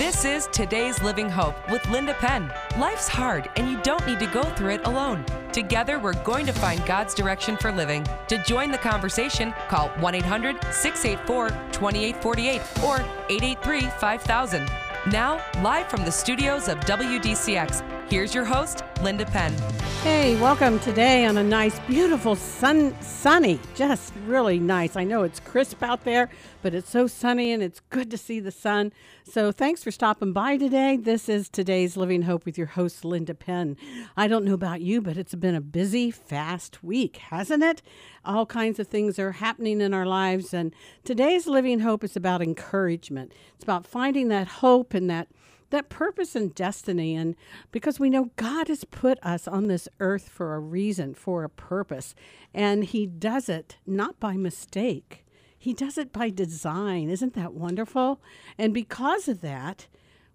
This is Today's Living Hope with Linda Penn. Life's hard, and you don't need to go through it alone. Together, we're going to find God's direction for living. To join the conversation, call 1 800 684 2848 or 883 5000. Now, live from the studios of WDCX, here's your host, Linda Penn. Hey, welcome today on a nice, beautiful, sun, sunny, just really nice. I know it's crisp out there, but it's so sunny and it's good to see the sun. So thanks for stopping by today. This is today's Living Hope with your host, Linda Penn. I don't know about you, but it's been a busy, fast week, hasn't it? All kinds of things are happening in our lives, and today's Living Hope is about encouragement. It's about finding that hope and that that purpose and destiny and because we know God has put us on this earth for a reason, for a purpose, and he does it not by mistake. He does it by design. Isn't that wonderful? And because of that,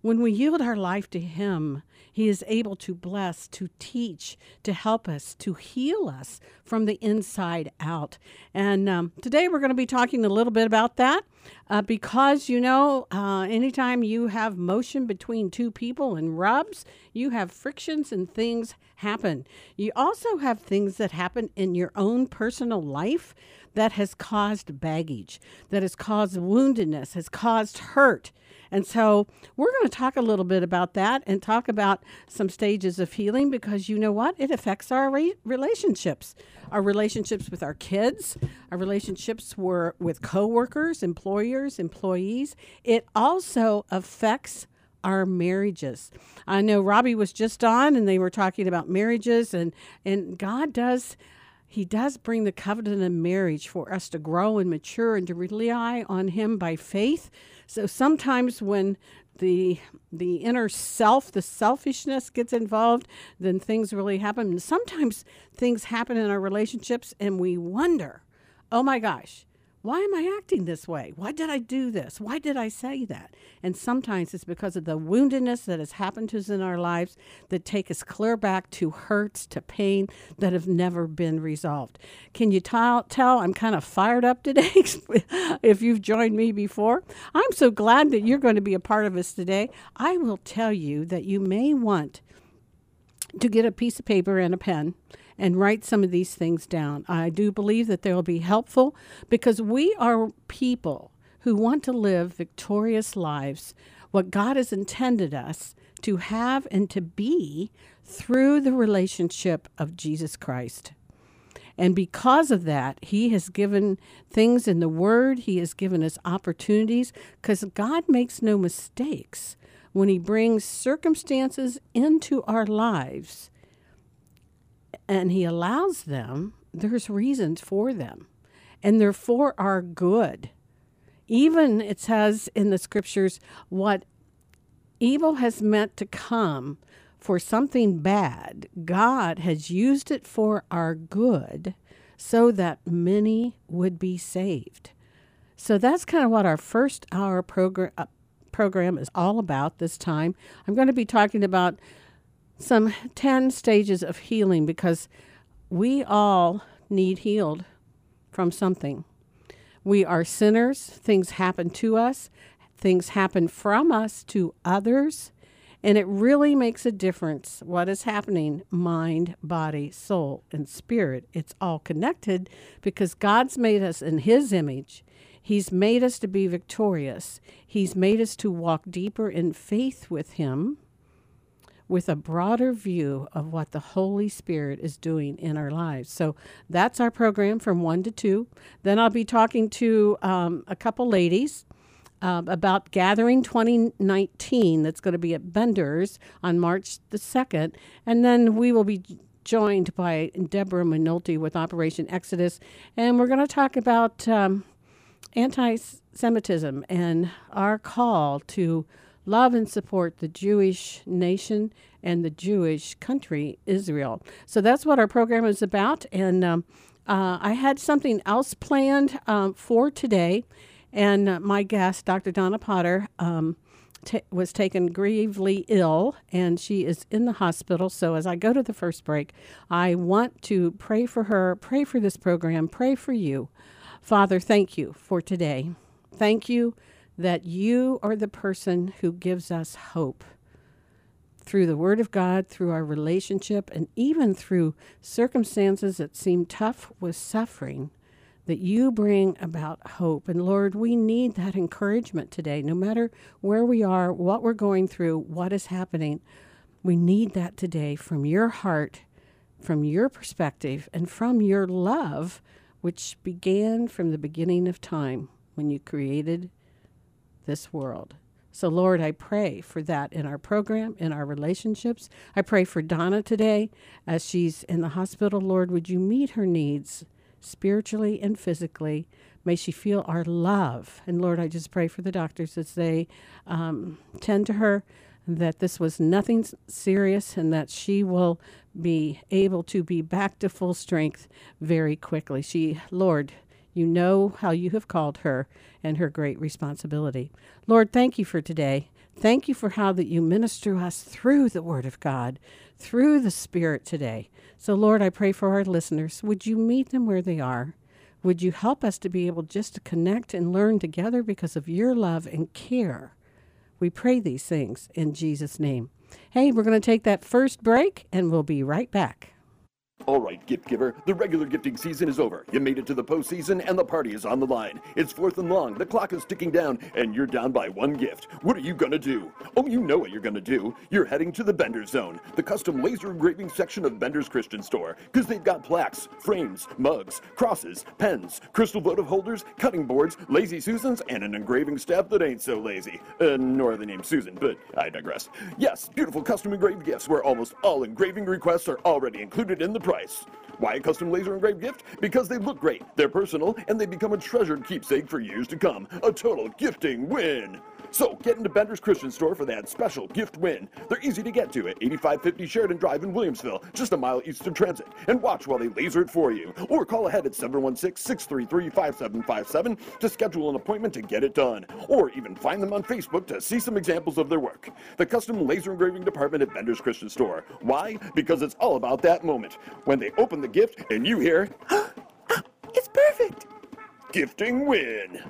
when we yield our life to Him, He is able to bless, to teach, to help us, to heal us from the inside out. And um, today we're going to be talking a little bit about that uh, because, you know, uh, anytime you have motion between two people and rubs, you have frictions and things happen. You also have things that happen in your own personal life that has caused baggage, that has caused woundedness, has caused hurt. And so we're going to talk a little bit about that and talk about some stages of healing because you know what? It affects our re- relationships, our relationships with our kids, our relationships were with coworkers, employers, employees. It also affects our marriages. I know Robbie was just on and they were talking about marriages and and God does he does bring the covenant of marriage for us to grow and mature and to rely on him by faith so sometimes when the the inner self, the selfishness gets involved, then things really happen. And sometimes things happen in our relationships and we wonder, "Oh my gosh, why am I acting this way? Why did I do this? Why did I say that? And sometimes it's because of the woundedness that has happened to us in our lives that take us clear back to hurts, to pain that have never been resolved. Can you t- tell I'm kind of fired up today if you've joined me before? I'm so glad that you're going to be a part of us today. I will tell you that you may want to get a piece of paper and a pen and write some of these things down. I do believe that they will be helpful because we are people who want to live victorious lives, what God has intended us to have and to be through the relationship of Jesus Christ. And because of that, He has given things in the Word, He has given us opportunities, because God makes no mistakes when He brings circumstances into our lives and he allows them, there's reasons for them. And they're for our good. Even it says in the scriptures, what evil has meant to come for something bad, God has used it for our good so that many would be saved. So that's kind of what our first hour program uh, program is all about this time. I'm going to be talking about some 10 stages of healing because we all need healed from something. We are sinners, things happen to us, things happen from us to others, and it really makes a difference what is happening mind, body, soul, and spirit. It's all connected because God's made us in His image. He's made us to be victorious. He's made us to walk deeper in faith with Him with a broader view of what the Holy Spirit is doing in our lives. So that's our program from 1 to 2. Then I'll be talking to um, a couple ladies. Uh, about Gathering 2019 that's going to be at Bender's on March the 2nd. And then we will be joined by Deborah Minolti with Operation Exodus. And we're going to talk about um, anti Semitism and our call to love and support the Jewish nation and the Jewish country, Israel. So that's what our program is about. And um, uh, I had something else planned um, for today. And uh, my guest, Dr. Donna Potter, um, t- was taken gravely ill and she is in the hospital. So as I go to the first break, I want to pray for her, pray for this program, pray for you. Father, thank you for today. Thank you that you are the person who gives us hope through the Word of God, through our relationship, and even through circumstances that seem tough with suffering, that you bring about hope. And Lord, we need that encouragement today, no matter where we are, what we're going through, what is happening. We need that today from your heart, from your perspective, and from your love, which began from the beginning of time when you created this world. So, Lord, I pray for that in our program, in our relationships. I pray for Donna today as she's in the hospital. Lord, would you meet her needs spiritually and physically? May she feel our love. And Lord, I just pray for the doctors as they um, tend to her that this was nothing serious and that she will be able to be back to full strength very quickly. She, Lord, you know how you have called her and her great responsibility. Lord, thank you for today. Thank you for how that you minister us through the Word of God, through the Spirit today. So, Lord, I pray for our listeners. Would you meet them where they are? Would you help us to be able just to connect and learn together because of your love and care? We pray these things in Jesus' name. Hey, we're going to take that first break and we'll be right back. All right, gift giver, the regular gifting season is over. You made it to the postseason, and the party is on the line. It's fourth and long, the clock is ticking down, and you're down by one gift. What are you gonna do? Oh, you know what you're gonna do. You're heading to the Bender Zone, the custom laser engraving section of Bender's Christian Store, because they've got plaques, frames, mugs, crosses, pens, crystal votive holders, cutting boards, lazy Susans, and an engraving staff that ain't so lazy. Uh, nor the name Susan, but I digress. Yes, beautiful custom engraved gifts where almost all engraving requests are already included in the price. Why a custom laser engraved gift? Because they look great, they're personal, and they become a treasured keepsake for years to come. A total gifting win! So get into Bender's Christian Store for that special gift win. They're easy to get to at 8550 Sheridan Drive in Williamsville, just a mile east of transit. And watch while they laser it for you. Or call ahead at 716-633-5757 to schedule an appointment to get it done. Or even find them on Facebook to see some examples of their work. The custom laser engraving department at Bender's Christian Store. Why? Because it's all about that moment. When they open the gift and you hear, it's perfect. Gifting win.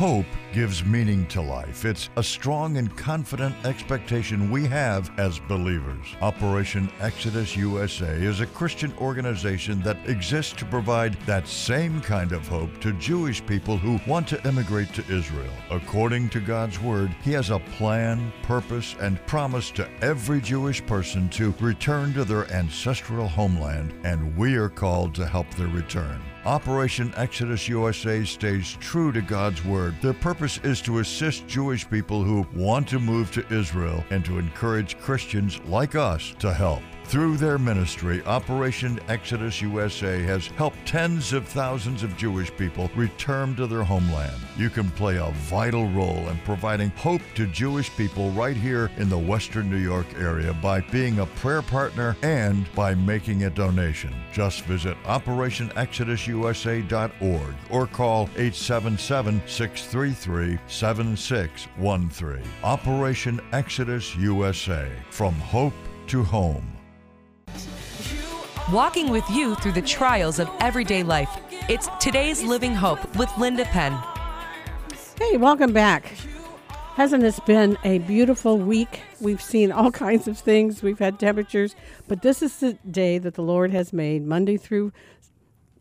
Hope gives meaning to life. It's a strong and confident expectation we have as believers. Operation Exodus USA is a Christian organization that exists to provide that same kind of hope to Jewish people who want to immigrate to Israel. According to God's Word, He has a plan, purpose, and promise to every Jewish person to return to their ancestral homeland, and we are called to help their return. Operation Exodus USA stays true to God's Word. Their purpose is to assist Jewish people who want to move to Israel and to encourage Christians like us to help. Through their ministry, Operation Exodus USA has helped tens of thousands of Jewish people return to their homeland. You can play a vital role in providing hope to Jewish people right here in the Western New York area by being a prayer partner and by making a donation. Just visit OperationExodusUSA.org or call 877 633 7613. Operation Exodus USA From Hope to Home walking with you through the trials of everyday life. It's today's Living Hope with Linda Penn. Hey, welcome back. Hasn't this been a beautiful week? We've seen all kinds of things. We've had temperatures, but this is the day that the Lord has made, Monday through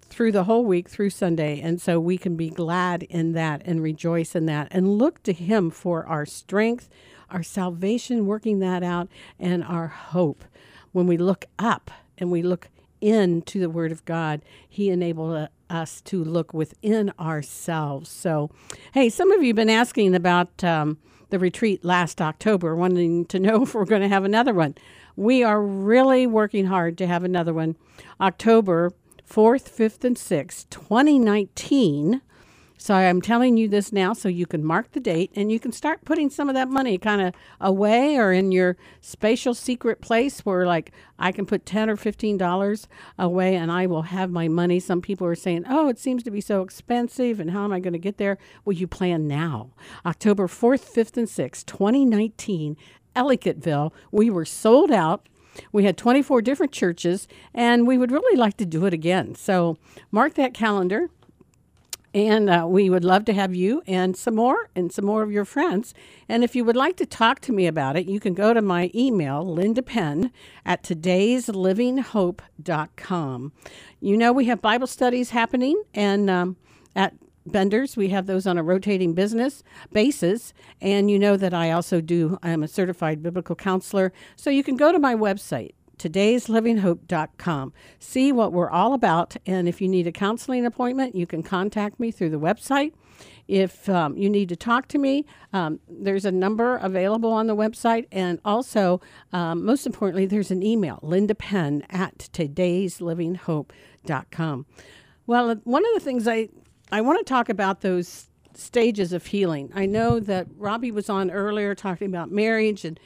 through the whole week through Sunday. And so we can be glad in that and rejoice in that and look to him for our strength, our salvation, working that out and our hope. When we look up and we look into the Word of God, He enabled us to look within ourselves. So, hey, some of you have been asking about um, the retreat last October, wanting to know if we're going to have another one. We are really working hard to have another one. October 4th, 5th, and 6th, 2019. So I'm telling you this now so you can mark the date and you can start putting some of that money kind of away or in your spatial secret place where like I can put 10 or 15 dollars away and I will have my money. Some people are saying, "Oh, it seems to be so expensive and how am I going to get there?" Well, you plan now. October 4th, 5th and 6th, 2019, Ellicottville. We were sold out. We had 24 different churches and we would really like to do it again. So, mark that calendar And uh, we would love to have you and some more and some more of your friends. And if you would like to talk to me about it, you can go to my email, Linda Penn at today'slivinghope.com. You know, we have Bible studies happening and um, at Benders. We have those on a rotating business basis. And you know that I also do, I'm a certified biblical counselor. So you can go to my website, today'slivinghope.com. See what we're all about. And if you need a counseling appointment, you can contact me through the website. If um, you need to talk to me, um, there's a number available on the website. And also, um, most importantly, there's an email, Linda Penn at today'slivinghope.com. Well, one of the things I, I want to talk about those stages of healing. I know that Robbie was on earlier talking about marriage and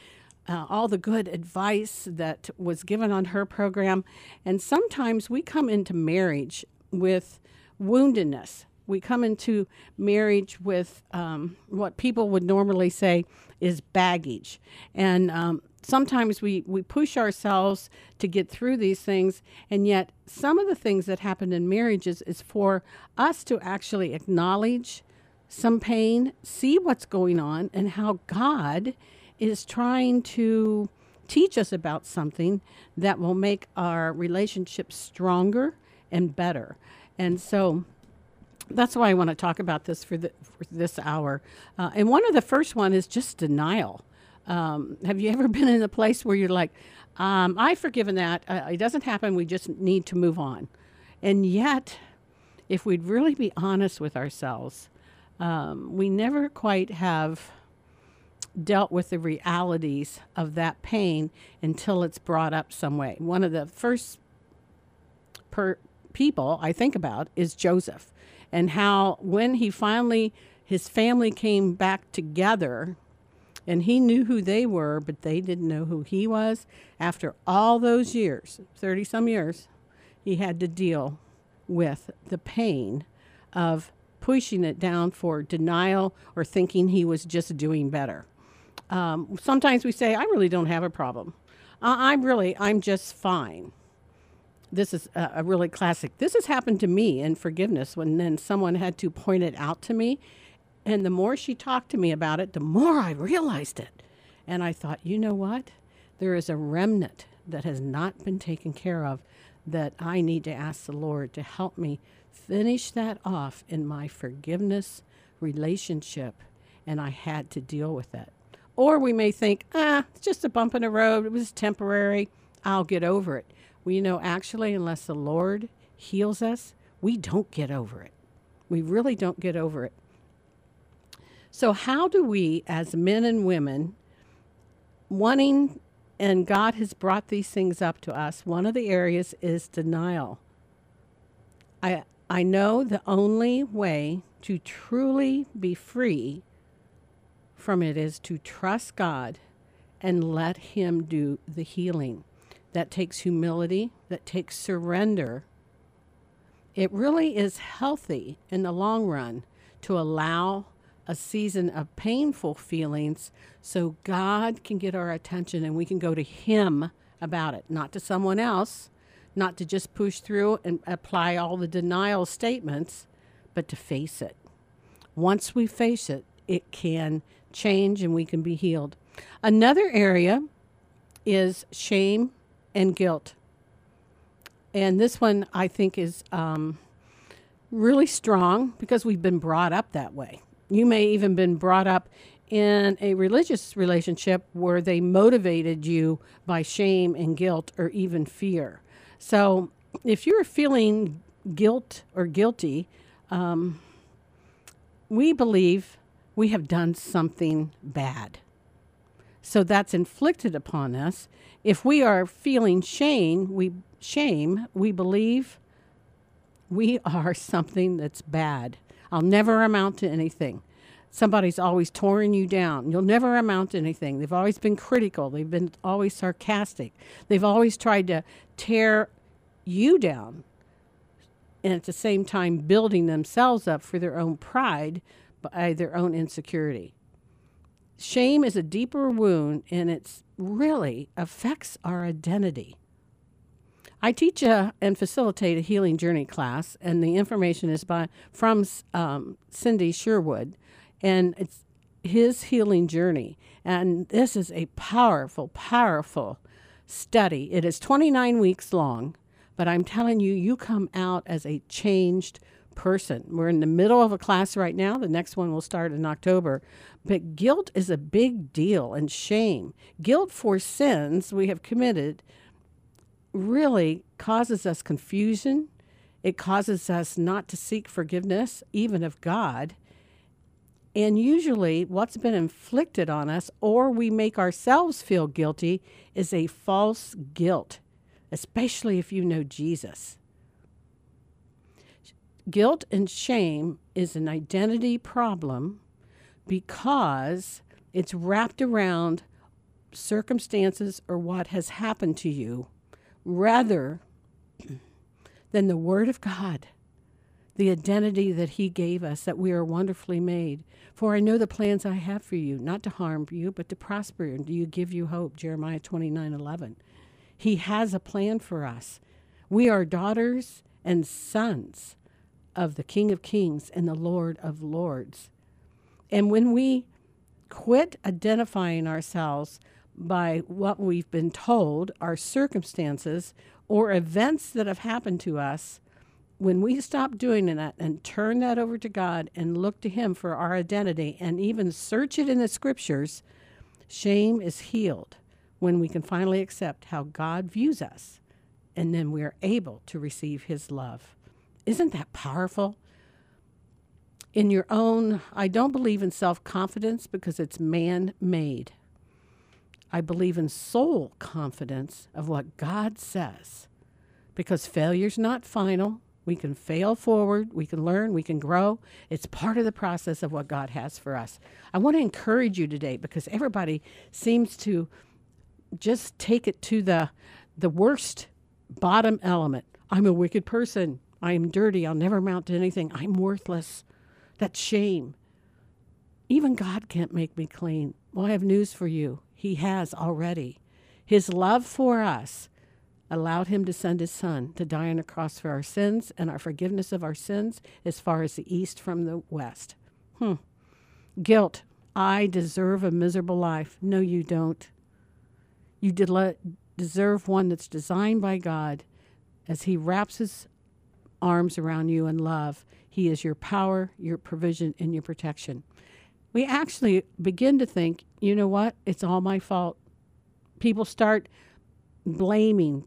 uh, all the good advice that was given on her program. And sometimes we come into marriage with woundedness. We come into marriage with um, what people would normally say is baggage. And um, sometimes we, we push ourselves to get through these things. And yet, some of the things that happen in marriages is for us to actually acknowledge some pain, see what's going on, and how God is trying to teach us about something that will make our relationship stronger and better. And so that's why I want to talk about this for, the, for this hour. Uh, and one of the first one is just denial. Um, have you ever been in a place where you're like, um, I've forgiven that. Uh, it doesn't happen. We just need to move on. And yet, if we'd really be honest with ourselves, um, we never quite have dealt with the realities of that pain until it's brought up some way. One of the first per people I think about is Joseph and how when he finally his family came back together and he knew who they were but they didn't know who he was after all those years 30 some years he had to deal with the pain of pushing it down for denial or thinking he was just doing better um, sometimes we say, I really don't have a problem. Uh, I'm really, I'm just fine. This is a, a, really classic. This has happened to me in forgiveness when then someone had to point it out to me. And the more she talked to me about it, the more I realized it. And I thought, you know what? There is a remnant that has not been taken care of that I need to ask the Lord to help me finish that off in my forgiveness relationship. And I had to deal with it. Or we may think, ah, it's just a bump in the road. It was temporary. I'll get over it. You know, actually, unless the Lord heals us, we don't get over it. We really don't get over it. So, how do we, as men and women, wanting, and God has brought these things up to us, one of the areas is denial. I, I know the only way to truly be free from it is to trust God and let Him do the healing. That takes humility, that takes surrender. It really is healthy in the long run to allow a season of painful feelings so God can get our attention and we can go to Him about it, not to someone else, not to just push through and apply all the denial statements, but to face it. Once we face it, it can change and we can be healed. Another area is shame and guilt. And this one I think is um, really strong because we've been brought up that way. You may even been brought up in a religious relationship where they motivated you by shame and guilt or even fear. So if you're feeling guilt or guilty, um, we believe we have done something bad. So that's inflicted upon us. If we are feeling shame, we shame, we believe we are something that's bad. I'll never amount to anything. Somebody's always tearing you down. You'll never amount to anything. They've always been critical. They've been always sarcastic. They've always tried to tear you down and at the same time building themselves up for their own pride by their own insecurity. Shame is a deeper wound and it really affects our identity. I teach a, and facilitate a healing journey class, and the information is by from um, Cindy Sherwood, and it's his healing journey. And this is a powerful, powerful study. It is 29 weeks long, but I'm telling you, you come out as a changed person. We're in the middle of a class right now. The next one will start in October. But guilt is a big deal and shame. Guilt for sins we have committed really causes us confusion. It causes us not to seek forgiveness, even of God. And usually, what's been inflicted on us, or we make ourselves feel guilty, is a false guilt, especially if you know Jesus. Guilt and shame is an identity problem because it's wrapped around circumstances or what has happened to you rather than the Word of God, the identity that He gave us, that we are wonderfully made. For I know the plans I have for you, not to harm you, but to prosper and to give you hope. Jeremiah 29 11. He has a plan for us. We are daughters and sons of the King of Kings and the Lord of Lords. And when we quit identifying ourselves by what we've been told, our circumstances, or events that have happened to us, when we stop doing that and turn that over to God and look to Him for our identity and even search it in the scriptures, shame is healed when we can finally accept how God views us and then we are able to receive His love. Isn't that powerful? In your own, I don't believe in self confidence because it's man made. I believe in soul confidence of what God says because failure's not final. We can fail forward, we can learn, we can grow. It's part of the process of what God has for us. I want to encourage you today because everybody seems to just take it to the the worst bottom element. I'm a wicked person. I am dirty. I'll never amount to anything. I'm worthless. That's shame. Even God can't make me clean. Well, I have news for you. He has already. His love for us allowed him to send his son to die on a cross for our sins and our forgiveness of our sins as far as the east from the west. Hmm. Guilt. I deserve a miserable life. No, you don't. You de- deserve one that's designed by God as He wraps His arms around you in love. He is your power, your provision, and your protection we actually begin to think, you know what? It's all my fault. People start blaming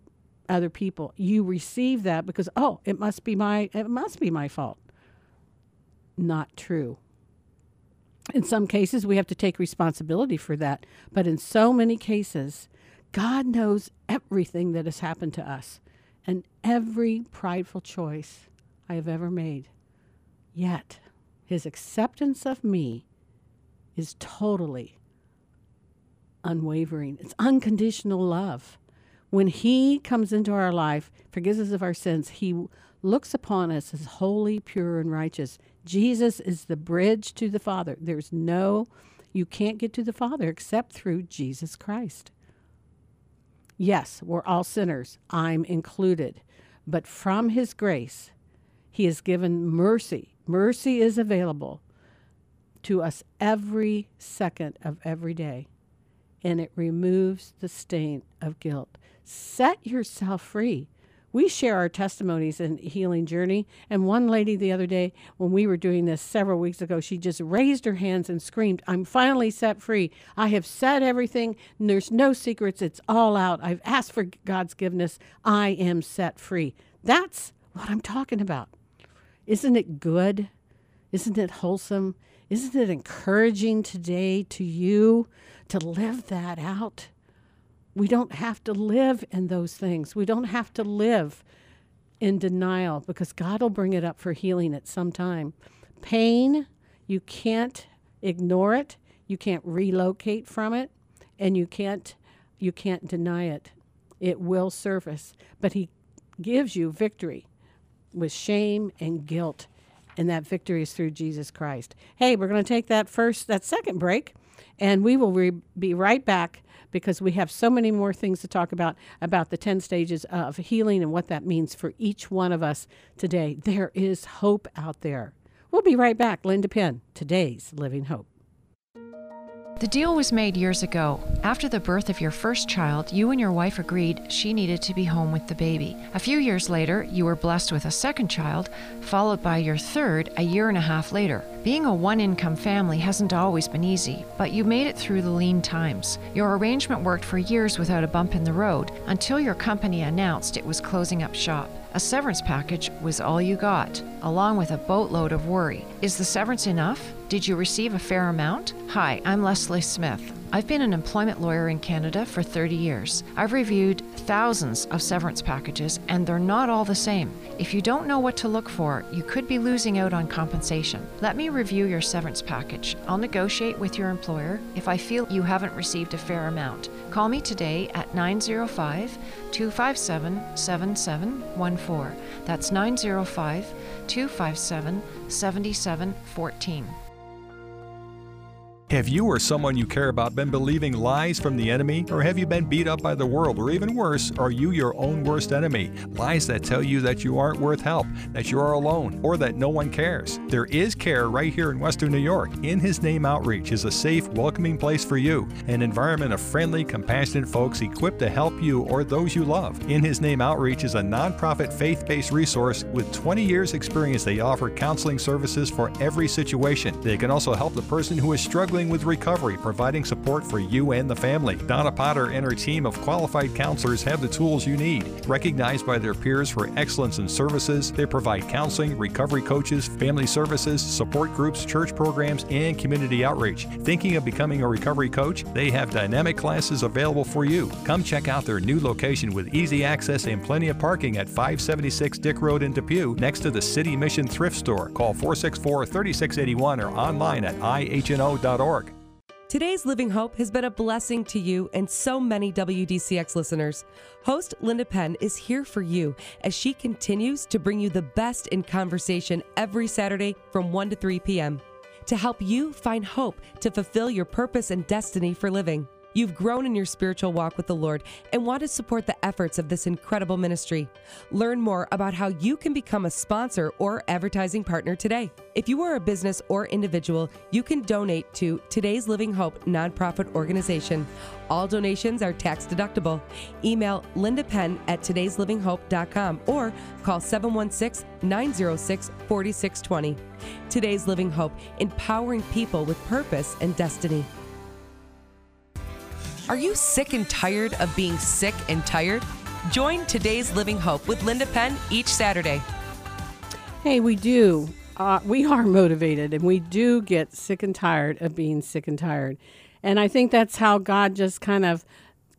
other people. You receive that because oh, it must be my it must be my fault. Not true. In some cases we have to take responsibility for that, but in so many cases God knows everything that has happened to us and every prideful choice I have ever made. Yet his acceptance of me is totally unwavering. It's unconditional love. When He comes into our life, forgives us of our sins, He looks upon us as holy, pure, and righteous. Jesus is the bridge to the Father. There's no, you can't get to the Father except through Jesus Christ. Yes, we're all sinners. I'm included. But from His grace, He has given mercy. Mercy is available to us every second of every day, and it removes the stain of guilt. Set yourself free. We share our testimonies in Healing Journey. And one lady the other day, when we were doing this several weeks ago, she just raised her hands and screamed, I'm finally set free. I have said everything. There's no secrets. It's all out. I've asked for God's forgiveness. I am set free. That's what I'm talking about. Isn't it good? Isn't it wholesome? Isn't it encouraging today to you to live that out? We don't have to live in those things. We don't have to live in denial because God will bring it up for healing at some time. Pain, you can't ignore it. You can't relocate from it and you can't you can't deny it. It will surface, but he gives you victory with shame and guilt and that victory is through Jesus Christ. Hey, we're going to take that first, that second break. And we will re- be right back because we have so many more things to talk about about the 10 stages of healing and what that means for each one of us today. There is hope out there. We'll be right back. Linda Penn, today's Living Hope. The deal was made years ago. After the birth of your first child, you and your wife agreed she needed to be home with the baby. A few years later, you were blessed with a second child, followed by your third a year and a half later. Being a one income family hasn't always been easy, but you made it through the lean times. Your arrangement worked for years without a bump in the road until your company announced it was closing up shop. A severance package was all you got, along with a boatload of worry. Is the severance enough? Did you receive a fair amount? Hi, I'm Leslie Smith. I've been an employment lawyer in Canada for 30 years. I've reviewed thousands of severance packages, and they're not all the same. If you don't know what to look for, you could be losing out on compensation. Let me review your severance package. I'll negotiate with your employer if I feel you haven't received a fair amount. Call me today at 905 257 7714. That's 905 257 7714. Have you or someone you care about been believing lies from the enemy? Or have you been beat up by the world? Or even worse, are you your own worst enemy? Lies that tell you that you aren't worth help, that you are alone, or that no one cares. There is care right here in Western New York. In His Name Outreach is a safe, welcoming place for you, an environment of friendly, compassionate folks equipped to help you or those you love. In His Name Outreach is a nonprofit faith based resource with 20 years' experience. They offer counseling services for every situation. They can also help the person who is struggling with recovery, providing support for you and the family. Donna Potter and her team of qualified counselors have the tools you need. Recognized by their peers for excellence in services, they provide counseling, recovery coaches, family services, support groups, church programs, and community outreach. Thinking of becoming a recovery coach? They have dynamic classes available for you. Come check out their new location with easy access and plenty of parking at 576 Dick Road in Depew, next to the City Mission Thrift Store. Call 464 3681 or online at ihno.org. Today's Living Hope has been a blessing to you and so many WDCX listeners. Host Linda Penn is here for you as she continues to bring you the best in conversation every Saturday from 1 to 3 p.m. to help you find hope to fulfill your purpose and destiny for living. You've grown in your spiritual walk with the Lord and want to support the efforts of this incredible ministry. Learn more about how you can become a sponsor or advertising partner today. If you are a business or individual, you can donate to Today's Living Hope nonprofit organization. All donations are tax deductible. Email Linda Penn at today'slivinghope.com or call 716 906 4620. Today's Living Hope, empowering people with purpose and destiny. Are you sick and tired of being sick and tired? Join today's Living Hope with Linda Penn each Saturday. Hey, we do. Uh, we are motivated and we do get sick and tired of being sick and tired. And I think that's how God just kind of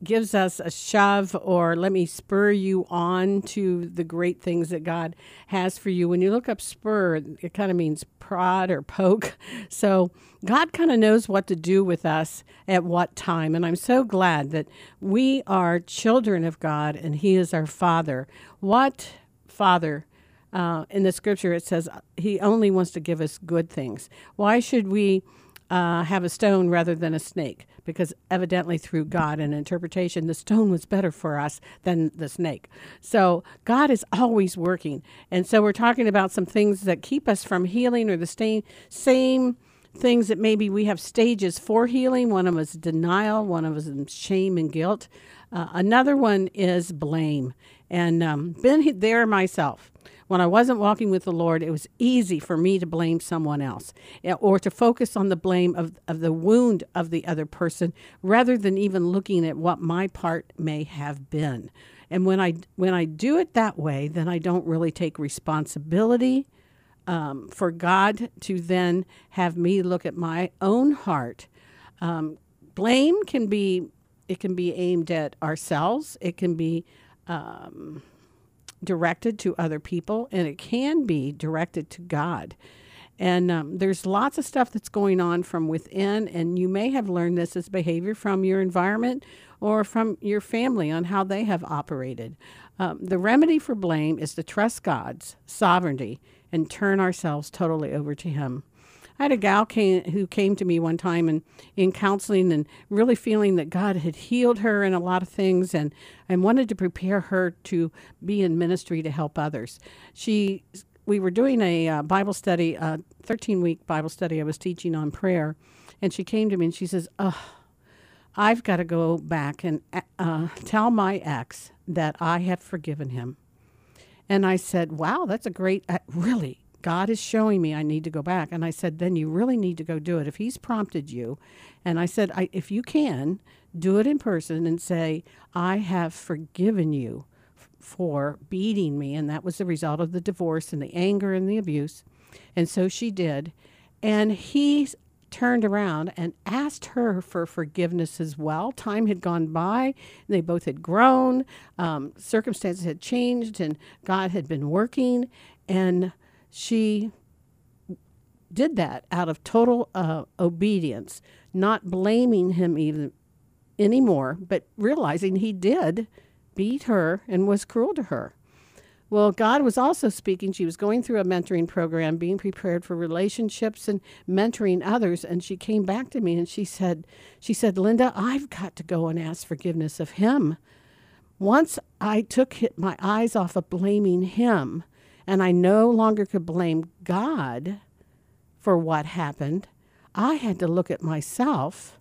gives us a shove or let me spur you on to the great things that God has for you. When you look up spur, it kind of means prod or poke. So God kind of knows what to do with us at what time. And I'm so glad that we are children of God and He is our Father. What Father? Uh, in the scripture, it says He only wants to give us good things. Why should we? Uh, have a stone rather than a snake because evidently through God and interpretation, the stone was better for us than the snake. So God is always working. And so we're talking about some things that keep us from healing or the same, same things that maybe we have stages for healing. One of them is denial, one of them is shame and guilt. Uh, another one is blame. And um, been there myself. When I wasn't walking with the Lord, it was easy for me to blame someone else eh, or to focus on the blame of, of the wound of the other person rather than even looking at what my part may have been. And when I when I do it that way, then I don't really take responsibility um, for God to then have me look at my own heart. Um, blame can be it can be aimed at ourselves. It can be um, directed to other people and it can be directed to God. And um, there's lots of stuff that's going on from within, and you may have learned this as behavior from your environment or from your family on how they have operated. Um, the remedy for blame is to trust God's sovereignty and turn ourselves totally over to Him. I had a gal came, who came to me one time and in counseling and really feeling that God had healed her in a lot of things and, and wanted to prepare her to be in ministry to help others. She we were doing a uh, Bible study, a 13 week Bible study I was teaching on prayer, and she came to me and she says, "Oh, I've got to go back and uh, tell my ex that I have forgiven him." And I said, "Wow, that's a great, uh, really." God is showing me I need to go back. And I said, then you really need to go do it. If He's prompted you, and I said, I, if you can, do it in person and say, I have forgiven you for beating me. And that was the result of the divorce and the anger and the abuse. And so she did. And he turned around and asked her for forgiveness as well. Time had gone by, they both had grown, um, circumstances had changed, and God had been working. And she did that out of total uh, obedience, not blaming him even anymore, but realizing he did beat her and was cruel to her. Well, God was also speaking. She was going through a mentoring program, being prepared for relationships and mentoring others. And she came back to me and she said, she said, Linda, I've got to go and ask forgiveness of him. Once I took my eyes off of blaming him and I no longer could blame God for what happened, I had to look at myself.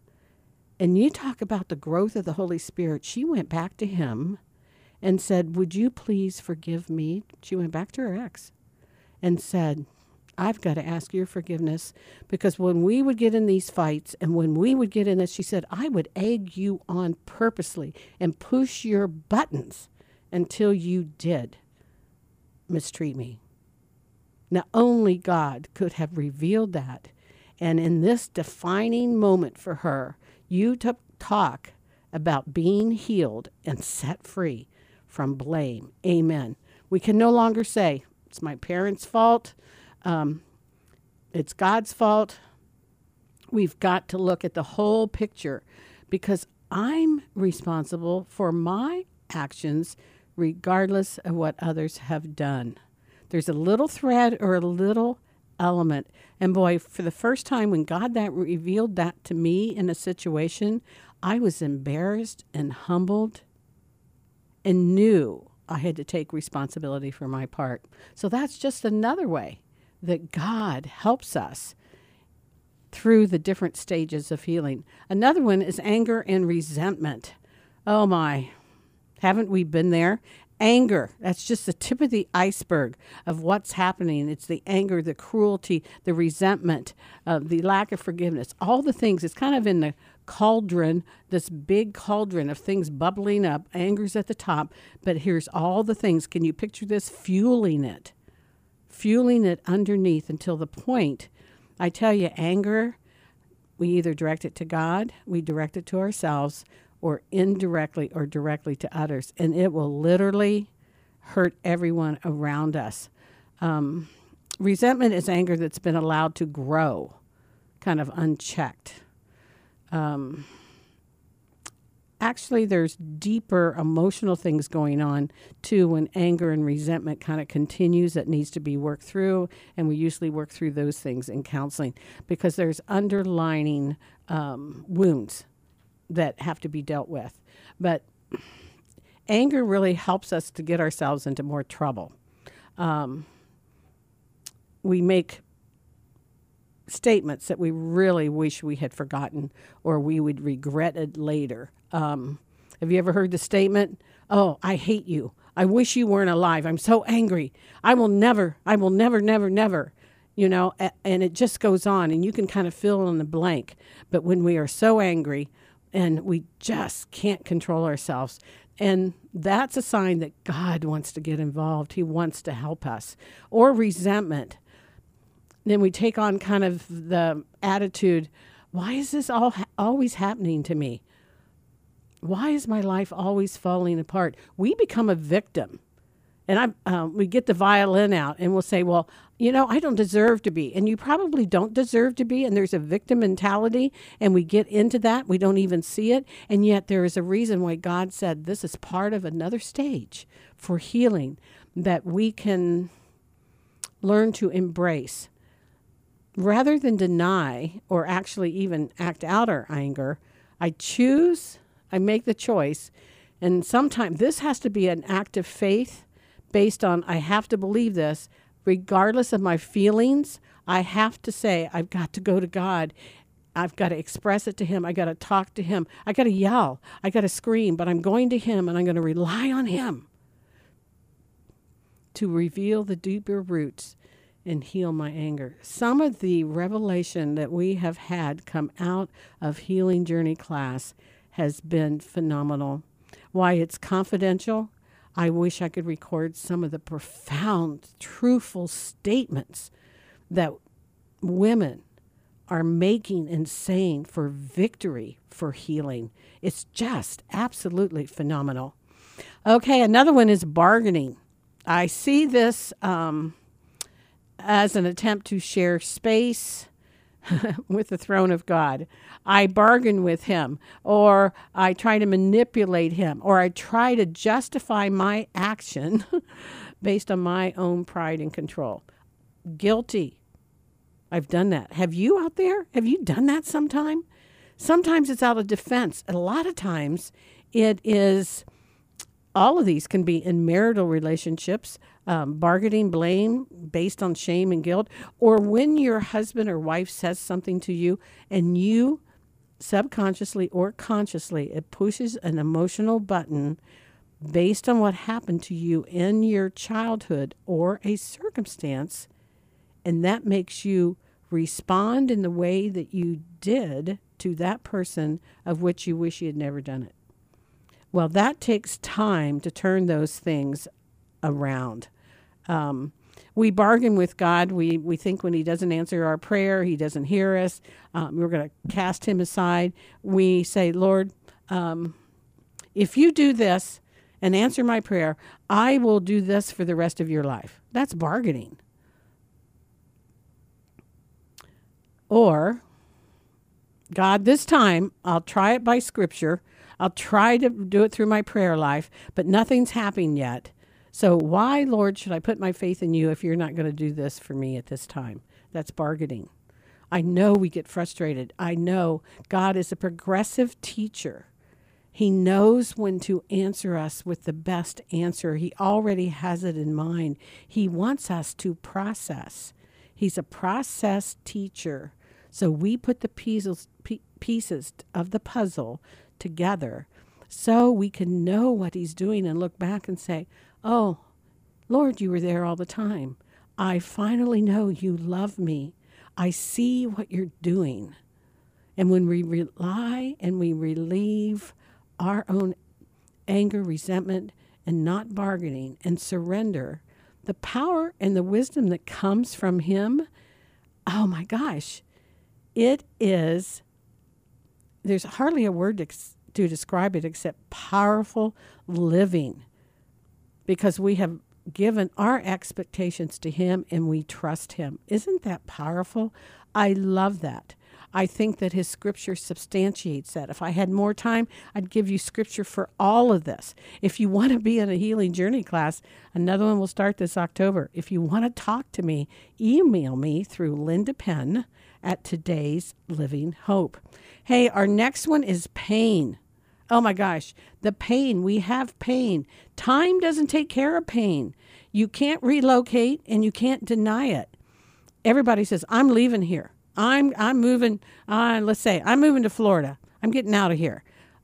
And you talk about the growth of the Holy Spirit. She went back to him and said, Would you please forgive me? She went back to her ex and said, I've got to ask your forgiveness because when we would get in these fights and when we would get in this, she said, I would egg you on purposely and push your buttons until you did mistreat me. Now, only God could have revealed that. And in this defining moment for her, you to talk about being healed and set free from blame. Amen. We can no longer say, it's my parents' fault, um, it's God's fault. We've got to look at the whole picture because I'm responsible for my actions regardless of what others have done. There's a little thread or a little element. And boy, for the first time when God that revealed that to me in a situation, I was embarrassed and humbled and knew I had to take responsibility for my part. So that's just another way that God helps us through the different stages of healing. Another one is anger and resentment. Oh my, haven't we been there? Anger, that's just the tip of the iceberg of what's happening. It's the anger, the cruelty, the resentment, uh, the lack of forgiveness, all the things. It's kind of in the cauldron, this big cauldron of things bubbling up. Anger's at the top, but here's all the things. Can you picture this? Fueling it, fueling it underneath until the point. I tell you, anger, we either direct it to God, we direct it to ourselves, or indirectly or directly to others. And it will literally hurt everyone around us. Um, resentment is anger that's been allowed to grow, kind of unchecked. Um, actually, there's deeper emotional things going on too when anger and resentment kind of continues that needs to be worked through. And we usually work through those things in counseling because there's underlining um, wounds that have to be dealt with. But anger really helps us to get ourselves into more trouble. Um, we make statements that we really wish we had forgotten or we would regret it later. Um, have you ever heard the statement, Oh, I hate you. I wish you weren't alive. I'm so angry. I will never, I will never, never, never. You know, and it just goes on, and you can kind of fill in the blank. But when we are so angry, and we just can't control ourselves. And that's a sign that God wants to get involved. He wants to help us. Or resentment then we take on kind of the attitude why is this all ha- always happening to me? Why is my life always falling apart? We become a victim. And I, uh, we get the violin out and we'll say, well, you know, I don't deserve to be. And you probably don't deserve to be. And there's a victim mentality. And we get into that. We don't even see it. And yet there is a reason why God said this is part of another stage for healing that we can learn to embrace rather than deny or actually even act out our anger, I choose, I make the choice. And sometimes this has to be an act of faith based on I have to believe this, regardless of my feelings. I have to say, I've got to go to God. I've got to express it to Him. I got to talk to Him. I got to yell. I got to scream, but I'm going to Him and I'm going to rely on Him to reveal the deeper roots and heal my anger. Some of the revelation that we have had come out of Healing Journey class has been phenomenal. Why it's confidential, I wish I could record some of the profound, truthful statements that women are making and saying for victory, for healing. It's just absolutely phenomenal. Okay, another one is bargaining. I see this. Um, as an attempt to share space with the throne of God. I bargain with him, or I try to manipulate him, or I try to justify my action based on my own pride and control. Guilty. I've done that. Have you out there? Have you done that sometime? Sometimes it's out of defense. A lot of times it is, all of these can be in marital relationships um, bargaining blame based on shame and guilt, or when your husband or wife says something to you and you subconsciously or consciously, it pushes an emotional button based on what happened to you in your childhood or a circumstance, and that makes you respond in the way that you did to that person of which you wish you had never done it. Well, that takes time to turn those things around. Um, we bargain with God. We, we think when He doesn't answer our prayer, He doesn't hear us. Um, we're going to cast Him aside. We say, Lord, um, if you do this and answer my prayer, I will do this for the rest of your life. That's bargaining. Or, God, this time I'll try it by scripture. I'll try to do it through my prayer life, but nothing's happened yet. So, why, Lord, should I put my faith in you if you're not going to do this for me at this time? That's bargaining. I know we get frustrated. I know God is a progressive teacher. He knows when to answer us with the best answer. He already has it in mind. He wants us to process. He's a process teacher. So we put the pieces, pieces of the puzzle together so we can know what He's doing and look back and say, Oh, Lord, you were there all the time. I finally know you love me. I see what you're doing. And when we rely and we relieve our own anger, resentment, and not bargaining and surrender, the power and the wisdom that comes from Him, oh my gosh, it is, there's hardly a word to, to describe it except powerful living because we have given our expectations to Him and we trust Him. Isn't that powerful? I love that. I think that His scripture substantiates that. If I had more time, I'd give you scripture for all of this. If you want to be in a healing journey class, another one will start this October. If you want to talk to me, email me through Linda Penn at today's Living Hope. Hey, our next one is pain. Oh my gosh, the pain. We have pain. Time doesn't take care of pain. You can't relocate and you can't deny it. Everybody says, I'm leaving here. I'm I'm moving uh, let's say I'm moving to Florida. I'm getting out of here.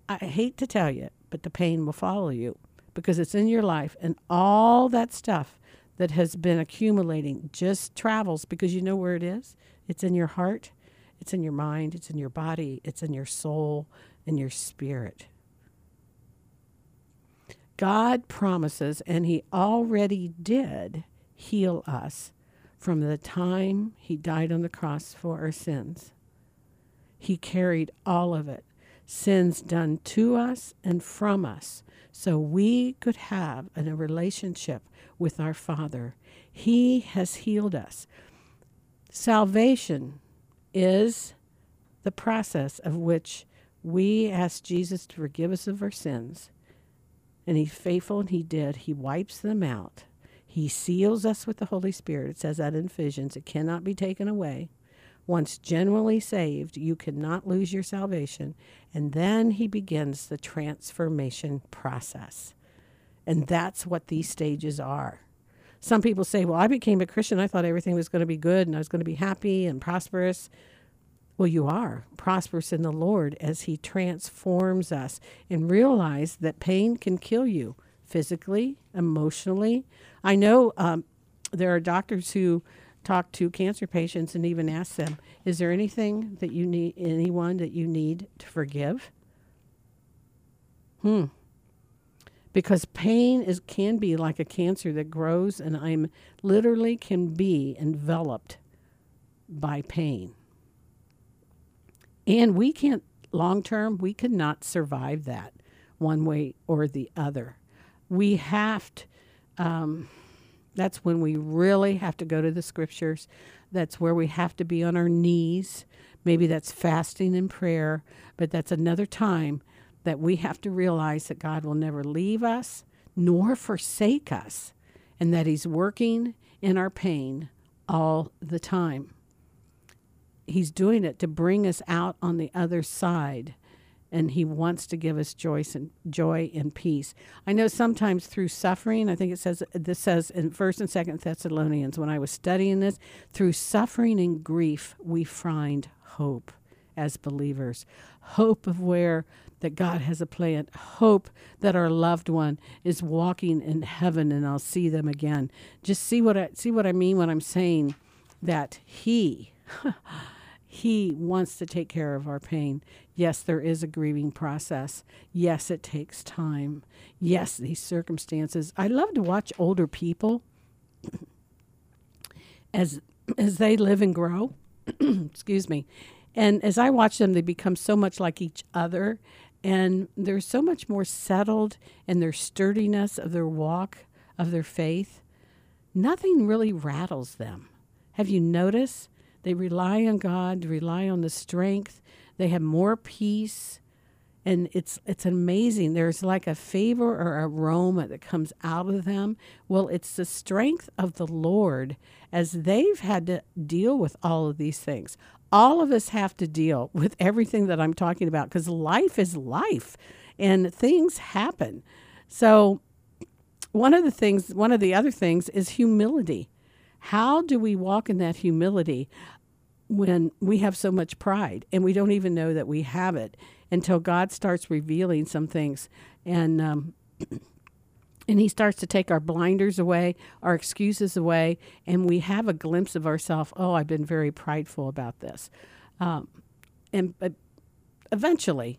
I hate to tell you, but the pain will follow you because it's in your life and all that stuff that has been accumulating just travels because you know where it is. It's in your heart, it's in your mind, it's in your body, it's in your soul, and your spirit. God promises, and He already did heal us from the time He died on the cross for our sins. He carried all of it, sins done to us and from us, so we could have a relationship with our Father. He has healed us. Salvation is the process of which we ask Jesus to forgive us of our sins and he's faithful and he did. He wipes them out. He seals us with the Holy Spirit. It says that in Ephesians. It cannot be taken away. Once genuinely saved, you cannot lose your salvation. And then he begins the transformation process. And that's what these stages are. Some people say, Well, I became a Christian. I thought everything was going to be good and I was going to be happy and prosperous. Well, you are prosperous in the Lord as He transforms us and realize that pain can kill you physically, emotionally. I know um, there are doctors who talk to cancer patients and even ask them, "Is there anything that you need, anyone that you need to forgive?" Hmm. Because pain is can be like a cancer that grows, and I'm literally can be enveloped by pain. And we can't long term. We could not survive that one way or the other. We have to. Um, that's when we really have to go to the scriptures. That's where we have to be on our knees. Maybe that's fasting and prayer, but that's another time that we have to realize that God will never leave us nor forsake us, and that He's working in our pain all the time. He's doing it to bring us out on the other side and he wants to give us joy and joy and peace. I know sometimes through suffering, I think it says this says in First and Second Thessalonians when I was studying this, through suffering and grief we find hope as believers. Hope of where that God has a plan. Hope that our loved one is walking in heaven and I'll see them again. Just see what I see what I mean when I'm saying that he he wants to take care of our pain. Yes, there is a grieving process. Yes, it takes time. Yes, these circumstances. I love to watch older people as as they live and grow. Excuse me. And as I watch them, they become so much like each other and they're so much more settled in their sturdiness of their walk, of their faith. Nothing really rattles them. Have you noticed? They rely on God, rely on the strength they have more peace and it's it's amazing. There's like a favor or aroma that comes out of them. Well it's the strength of the lord as they've had to deal with all of these things. All of us have to deal with everything that i'm talking about because life is life and things happen. So one of the things one of the other things is humility how do we walk in that humility when we have so much pride and we don't even know that we have it until God starts revealing some things and um, and he starts to take our blinders away, our excuses away, and we have a glimpse of ourselves. Oh, I've been very prideful about this, um, and eventually,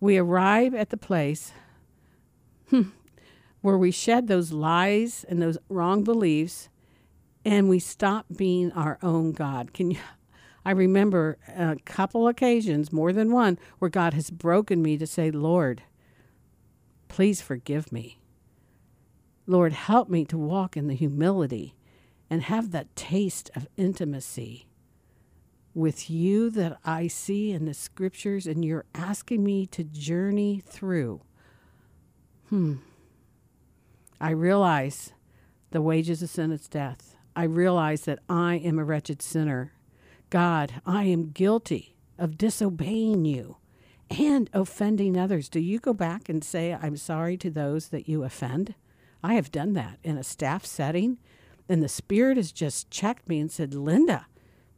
we arrive at the place hmm, where we shed those lies and those wrong beliefs, and we stop being our own God. Can you? I remember a couple occasions, more than one, where God has broken me to say, Lord, please forgive me. Lord, help me to walk in the humility and have that taste of intimacy with you that I see in the scriptures, and you're asking me to journey through. Hmm. I realize the wages of sin is death. I realize that I am a wretched sinner God, I am guilty of disobeying you and offending others. Do you go back and say, I'm sorry to those that you offend? I have done that in a staff setting, and the Spirit has just checked me and said, Linda,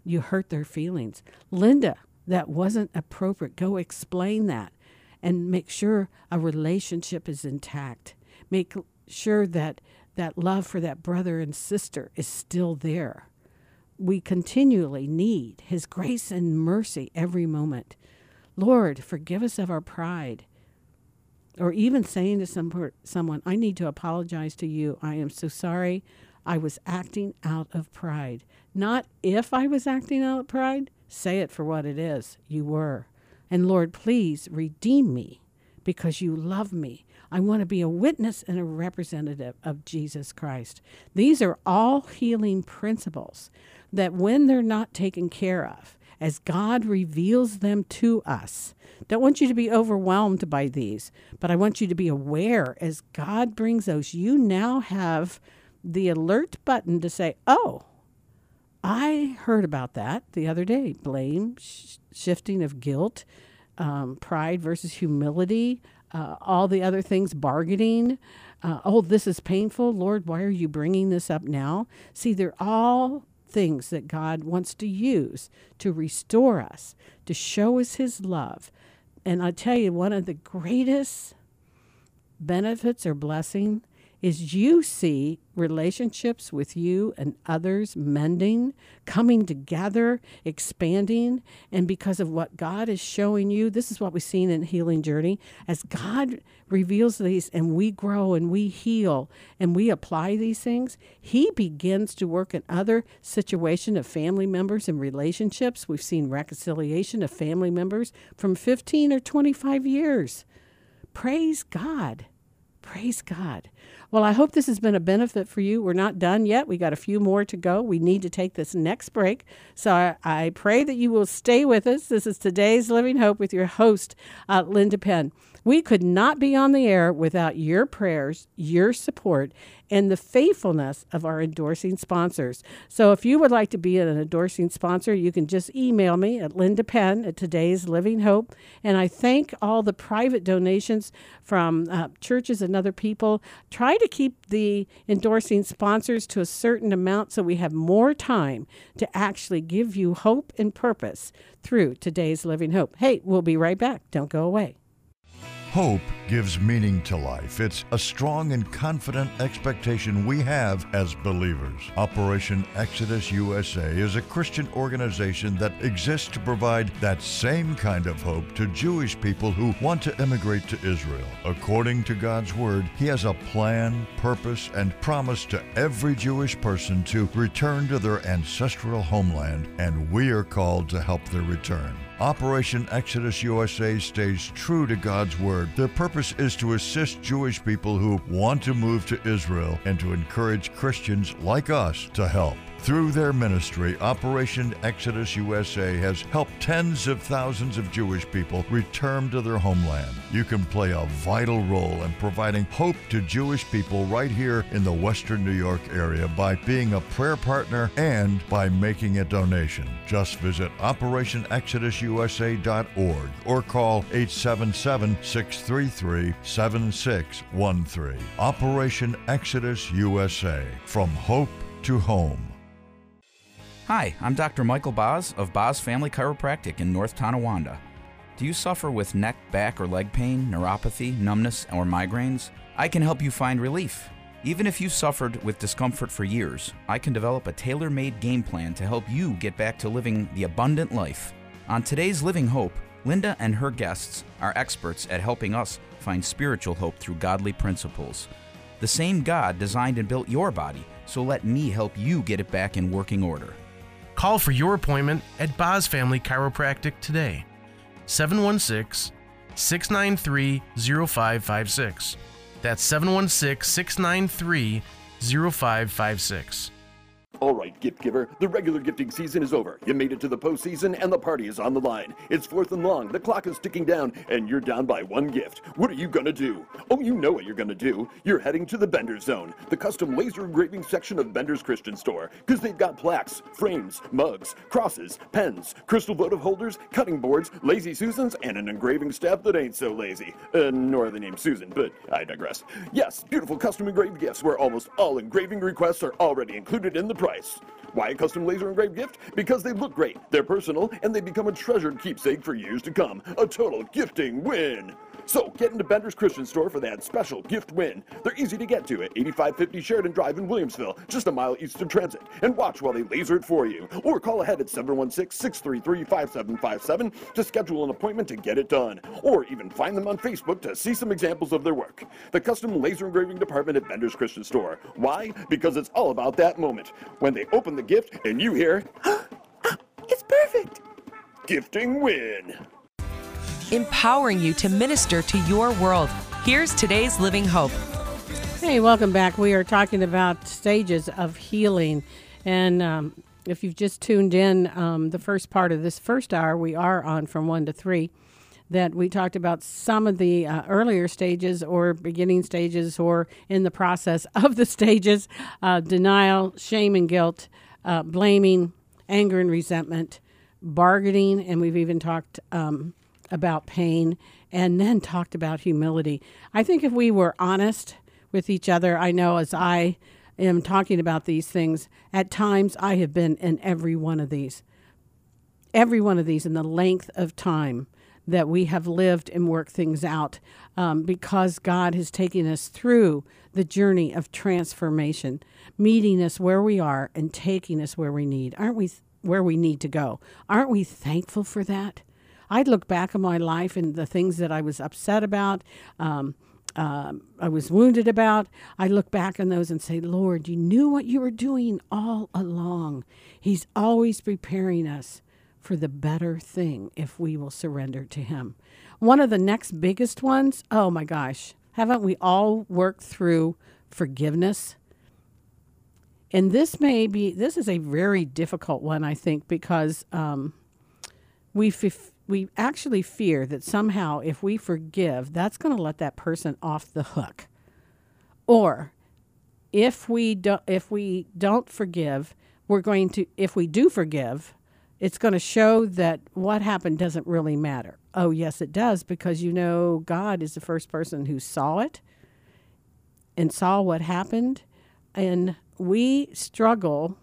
you hurt their feelings. Linda, that wasn't appropriate. Go explain that and make sure a relationship is intact. Make sure that that love for that brother and sister is still there we continually need His grace and mercy every moment. Lord, forgive us of our pride. Or even saying to some, someone, I need to apologize to you. I am so sorry. I was acting out of pride. Not if I was acting out of pride, say it for what it is. You were. And Lord, please redeem me because you love me. I want to be a witness and a representative of Jesus Christ. These are all healing principles that when they're not taken care of, as God reveals them to us, don't want you to be overwhelmed by these, but I want you to be aware as God brings those, you now have the alert button to say, Oh, I heard about that the other day blame, sh- shifting of guilt, um, pride versus humility, uh, all the other things, bargaining. Uh, oh, this is painful. Lord, why are you bringing this up now? See, they're all things that God wants to use to restore us, to show us His love. And I tell you, one of the greatest benefits or blessing is you see relationships with you and others mending, coming together, expanding. And because of what God is showing you, this is what we've seen in Healing Journey. As God reveals these and we grow and we heal and we apply these things, He begins to work in other situations of family members and relationships. We've seen reconciliation of family members from 15 or 25 years. Praise God. Praise God. Well, I hope this has been a benefit for you. We're not done yet. We got a few more to go. We need to take this next break. So I, I pray that you will stay with us. This is today's Living Hope with your host, uh, Linda Penn. We could not be on the air without your prayers, your support, and the faithfulness of our endorsing sponsors. So if you would like to be an endorsing sponsor, you can just email me at Linda Penn at today's Living Hope. And I thank all the private donations from uh, churches and other people. Try to keep the endorsing sponsors to a certain amount so we have more time to actually give you hope and purpose through today's Living Hope. Hey, we'll be right back. Don't go away. Hope gives meaning to life. It's a strong and confident expectation we have as believers. Operation Exodus USA is a Christian organization that exists to provide that same kind of hope to Jewish people who want to immigrate to Israel. According to God's Word, He has a plan, purpose, and promise to every Jewish person to return to their ancestral homeland, and we are called to help their return. Operation Exodus USA stays true to God's Word. Their purpose is to assist Jewish people who want to move to Israel and to encourage Christians like us to help. Through their ministry, Operation Exodus USA has helped tens of thousands of Jewish people return to their homeland. You can play a vital role in providing hope to Jewish people right here in the Western New York area by being a prayer partner and by making a donation. Just visit OperationExodusUSA.org or call 877 633 7613. Operation Exodus USA From Hope to Home. Hi, I'm Dr. Michael Boz of Boz Family Chiropractic in North Tonawanda. Do you suffer with neck, back, or leg pain, neuropathy, numbness, or migraines? I can help you find relief. Even if you suffered with discomfort for years, I can develop a tailor made game plan to help you get back to living the abundant life. On today's Living Hope, Linda and her guests are experts at helping us find spiritual hope through godly principles. The same God designed and built your body, so let me help you get it back in working order. Call for your appointment at Boz Family Chiropractic today. 716 693 0556. That's 716 693 0556. All right, gift giver, the regular gifting season is over. You made it to the postseason, and the party is on the line. It's fourth and long, the clock is ticking down, and you're down by one gift. What are you gonna do? Oh, you know what you're gonna do. You're heading to the Bender Zone, the custom laser engraving section of Bender's Christian Store, because they've got plaques, frames, mugs, crosses, pens, crystal votive holders, cutting boards, lazy Susans, and an engraving staff that ain't so lazy. Uh, nor the name Susan, but I digress. Yes, beautiful custom engraved gifts where almost all engraving requests are already included in the price. Why a custom laser engraved gift? Because they look great, they're personal, and they become a treasured keepsake for years to come. A total gifting win! So get into Bender's Christian Store for that special gift win. They're easy to get to at 8550 Sheridan Drive in Williamsville, just a mile east of Transit. And watch while they laser it for you. Or call ahead at 716-633-5757 to schedule an appointment to get it done. Or even find them on Facebook to see some examples of their work. The custom laser engraving department at Bender's Christian Store. Why? Because it's all about that moment. When they open the gift and you hear, it's perfect. Gifting win empowering you to minister to your world. Here's today's Living Hope. Hey, welcome back. We are talking about stages of healing. And um, if you've just tuned in, um, the first part of this first hour, we are on from one to three. That we talked about some of the uh, earlier stages or beginning stages or in the process of the stages uh, denial, shame, and guilt. uh, blaming, anger and resentment, bargaining, and we've even talked um, about pain, and then talked about humility. I think if we were honest with each other, I know as I am talking about these things, at times I have been in every one of these. Every one of these in the length of time that we have lived and worked things out um, because God has taken us through the journey of transformation, meeting us where we are and taking us where we need. Aren't we where we need to go? Aren't we thankful for that? I'd look back on my life and the things that I was upset about, um, uh, I was wounded about. I look back on those and say, Lord, you knew what you were doing all along. He's always preparing us for the better thing if we will surrender to Him. One of the next biggest ones, oh my gosh, haven't we all worked through forgiveness? And this may be, this is a very difficult one, I think, because um, we, f- we actually fear that somehow if we forgive, that's going to let that person off the hook. Or if we, do, if we don't forgive, we're going to, if we do forgive, it's going to show that what happened doesn't really matter. Oh, yes, it does, because you know, God is the first person who saw it and saw what happened. And we struggle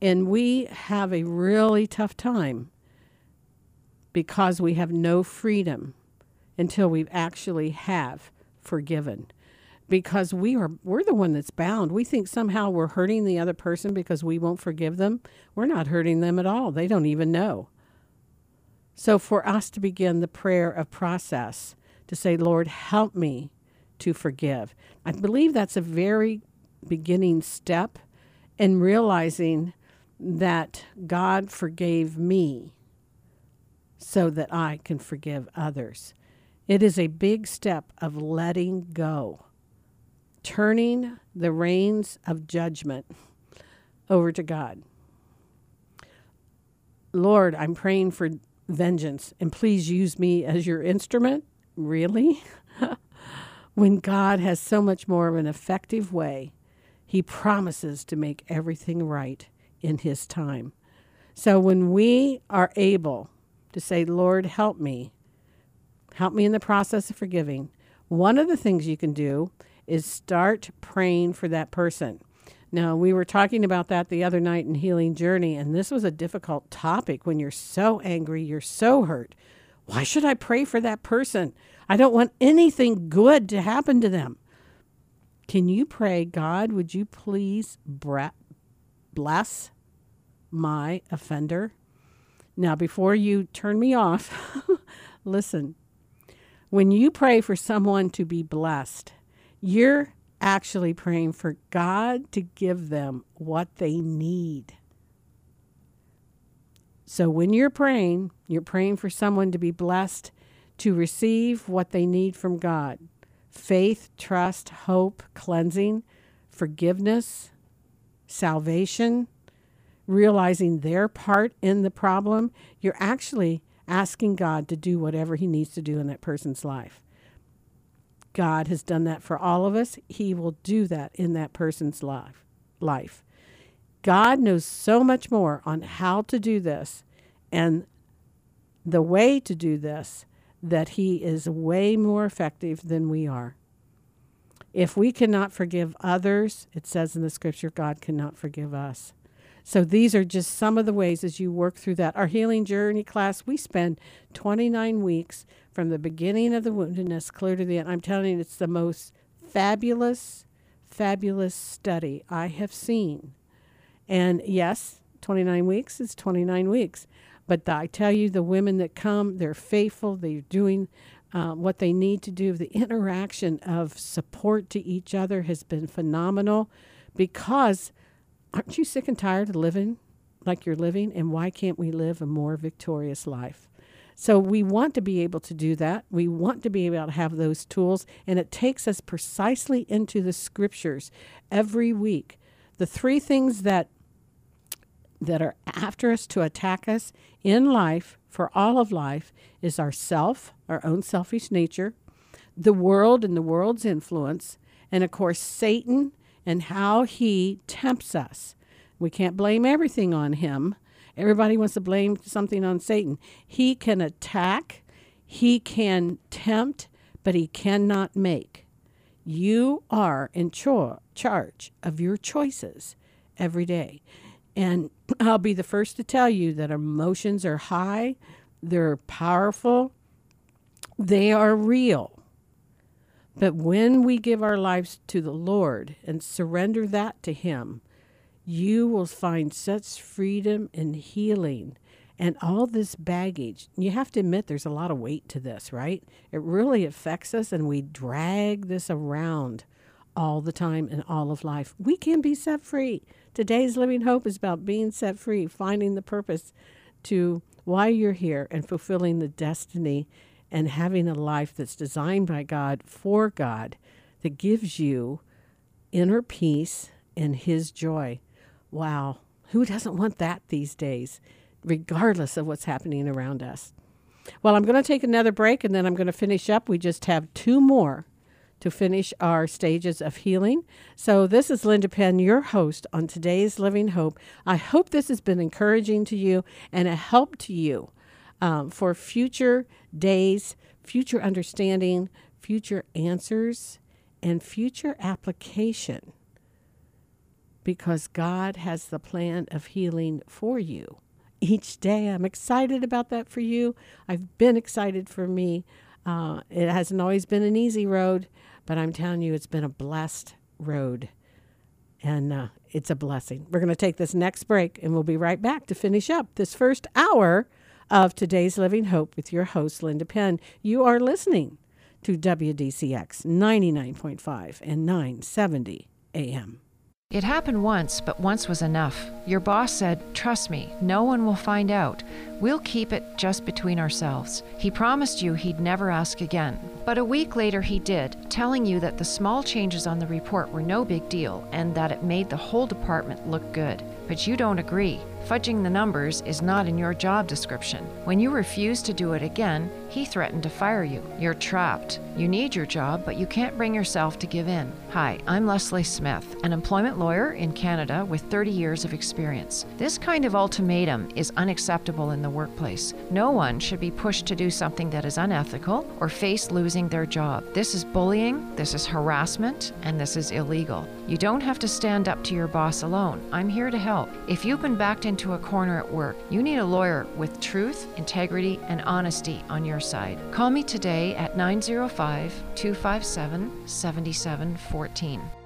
and we have a really tough time because we have no freedom until we actually have forgiven because we are we're the one that's bound. We think somehow we're hurting the other person because we won't forgive them. We're not hurting them at all. They don't even know. So for us to begin the prayer of process to say, Lord, help me to forgive. I believe that's a very beginning step in realizing that God forgave me so that I can forgive others. It is a big step of letting go turning the reins of judgment over to God. Lord, I'm praying for vengeance, and please use me as your instrument. Really? when God has so much more of an effective way, He promises to make everything right in His time. So when we are able to say, Lord, help me, help me in the process of forgiving, one of the things you can do is start praying for that person. Now, we were talking about that the other night in Healing Journey, and this was a difficult topic when you're so angry, you're so hurt. Why should I pray for that person? I don't want anything good to happen to them. Can you pray, God, would you please bless my offender? Now, before you turn me off, listen. When you pray for someone to be blessed, you're actually praying for God to give them what they need. So when you're praying, you're praying for someone to be blessed to receive what they need from God faith, trust, hope, cleansing, forgiveness, salvation, realizing their part in the problem. You're actually asking God to do whatever He needs to do in that person's life. God has done that for all of us. He will do that in that person's life. Life. God knows so much more on how to do this and the way to do this that he is way more effective than we are. If we cannot forgive others, it says in the scripture, God cannot forgive us. So these are just some of the ways as you work through that. Our healing journey class, we spend 29 weeks from the beginning of the woundedness clear to the end. I'm telling you, it's the most fabulous, fabulous study I have seen. And yes, 29 weeks is 29 weeks. But the, I tell you, the women that come, they're faithful, they're doing uh, what they need to do. The interaction of support to each other has been phenomenal because aren't you sick and tired of living like you're living? And why can't we live a more victorious life? So we want to be able to do that. We want to be able to have those tools. And it takes us precisely into the scriptures every week. The three things that that are after us to attack us in life for all of life is our self, our own selfish nature, the world and the world's influence, and of course Satan and how he tempts us. We can't blame everything on him. Everybody wants to blame something on Satan. He can attack, he can tempt, but he cannot make. You are in cho- charge of your choices every day. And I'll be the first to tell you that emotions are high, they're powerful, they are real. But when we give our lives to the Lord and surrender that to Him, you will find such freedom and healing and all this baggage. You have to admit there's a lot of weight to this, right? It really affects us, and we drag this around all the time in all of life. We can be set free. Today's Living Hope is about being set free, finding the purpose to why you're here, and fulfilling the destiny and having a life that's designed by God for God that gives you inner peace and His joy. Wow, who doesn't want that these days, regardless of what's happening around us? Well, I'm going to take another break and then I'm going to finish up. We just have two more to finish our stages of healing. So, this is Linda Penn, your host on today's Living Hope. I hope this has been encouraging to you and a help to you um, for future days, future understanding, future answers, and future application because God has the plan of healing for you. Each day, I'm excited about that for you. I've been excited for me. Uh, it hasn't always been an easy road, but I'm telling you, it's been a blessed road. And uh, it's a blessing. We're going to take this next break and we'll be right back to finish up this first hour of today's Living Hope with your host, Linda Penn. You are listening to WDCX 99.5 and 970 AM. It happened once, but once was enough. Your boss said, Trust me, no one will find out. We'll keep it just between ourselves. He promised you he'd never ask again. But a week later, he did, telling you that the small changes on the report were no big deal and that it made the whole department look good. But you don't agree. Fudging the numbers is not in your job description. When you refuse to do it again, he threatened to fire you. You're trapped. You need your job, but you can't bring yourself to give in. Hi, I'm Leslie Smith, an employment lawyer in Canada with 30 years of experience. This kind of ultimatum is unacceptable in the workplace. No one should be pushed to do something that is unethical or face losing their job. This is bullying, this is harassment, and this is illegal. You don't have to stand up to your boss alone. I'm here to help. If you've been backed into a corner at work, you need a lawyer with truth, integrity, and honesty on your Call me today at 905 257 7714.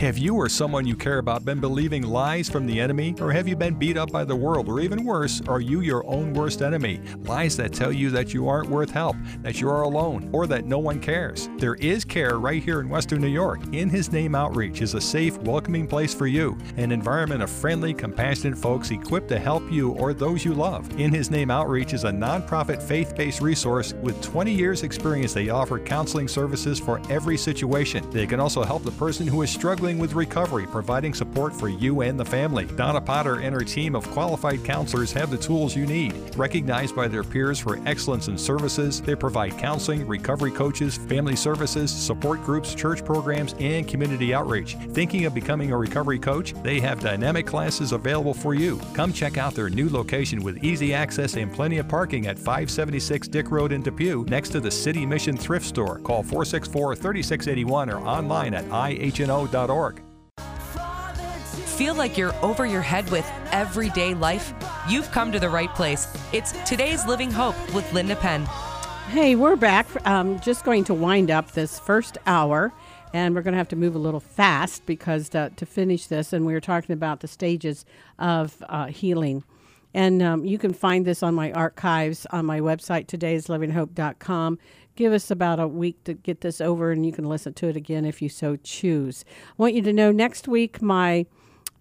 Have you or someone you care about been believing lies from the enemy? Or have you been beat up by the world? Or even worse, are you your own worst enemy? Lies that tell you that you aren't worth help, that you are alone, or that no one cares. There is care right here in Western New York. In His Name Outreach is a safe, welcoming place for you, an environment of friendly, compassionate folks equipped to help you or those you love. In His Name Outreach is a nonprofit faith based resource with 20 years' experience. They offer counseling services for every situation. They can also help the person who is struggling struggling with recovery, providing support for you and the family. Donna Potter and her team of qualified counselors have the tools you need. Recognized by their peers for excellence in services, they provide counseling, recovery coaches, family services, support groups, church programs, and community outreach. Thinking of becoming a recovery coach? They have dynamic classes available for you. Come check out their new location with easy access and plenty of parking at 576 Dick Road in Depew, next to the City Mission Thrift Store. Call 464 3681 or online at ihno.org. Feel like you're over your head with everyday life? You've come to the right place. It's today's Living Hope with Linda Penn. Hey, we're back. Um, just going to wind up this first hour, and we're going to have to move a little fast because to, to finish this, and we were talking about the stages of uh, healing. And um, you can find this on my archives on my website, todayslivinghope.com give us about a week to get this over, and you can listen to it again if you so choose. I want you to know next week my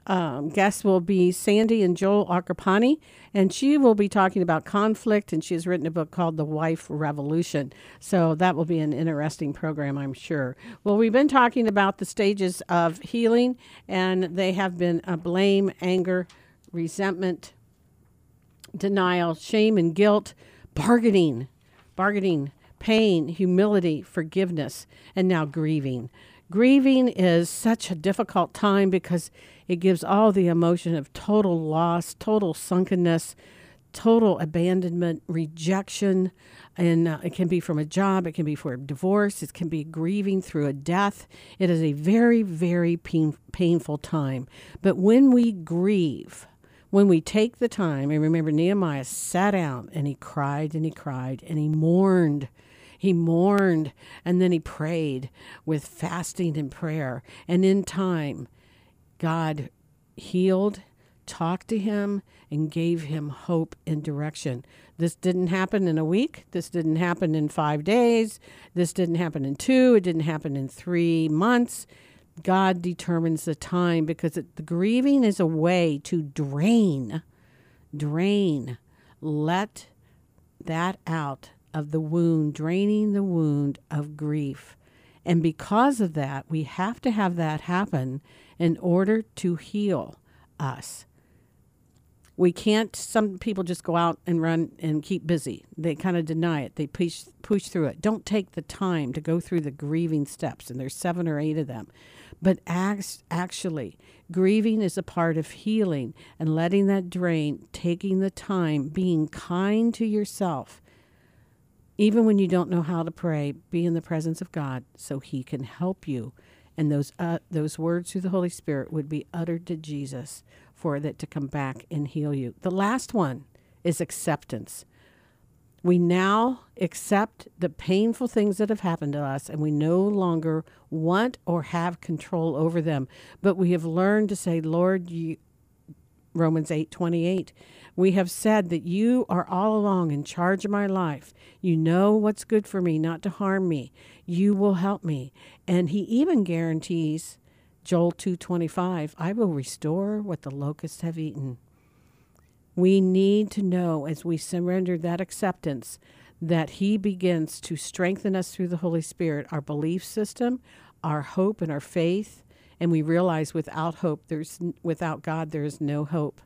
um, guests will be Sandy and Joel Arcapani, and she will be talking about conflict, and she has written a book called The Wife Revolution. So that will be an interesting program, I'm sure. Well, we've been talking about the stages of healing, and they have been blame, anger, resentment, denial, shame, and guilt, bargaining, bargaining pain, humility, forgiveness, and now grieving. Grieving is such a difficult time because it gives all the emotion of total loss, total sunkenness, total abandonment, rejection, and uh, it can be from a job, it can be for a divorce, it can be grieving through a death. It is a very, very pain, painful time. But when we grieve, when we take the time, and remember, Nehemiah sat down and he cried and he cried and he mourned he mourned and then he prayed with fasting and prayer. And in time, God healed, talked to him, and gave him hope and direction. This didn't happen in a week. This didn't happen in five days. This didn't happen in two. It didn't happen in three months. God determines the time because it, the grieving is a way to drain, drain, let that out of the wound, draining the wound of grief. And because of that, we have to have that happen in order to heal us. We can't, some people just go out and run and keep busy. They kind of deny it, they push, push through it. Don't take the time to go through the grieving steps, and there's seven or eight of them. But actually, grieving is a part of healing and letting that drain, taking the time, being kind to yourself even when you don't know how to pray, be in the presence of God so He can help you. And those uh, those words through the Holy Spirit would be uttered to Jesus for that to come back and heal you. The last one is acceptance. We now accept the painful things that have happened to us and we no longer want or have control over them. But we have learned to say, Lord, you, Romans 8 28. We have said that you are all along in charge of my life. You know what's good for me, not to harm me. You will help me. And he even guarantees Joel 2:25, I will restore what the locusts have eaten. We need to know as we surrender that acceptance that he begins to strengthen us through the Holy Spirit, our belief system, our hope and our faith, and we realize without hope there's without God there is no hope.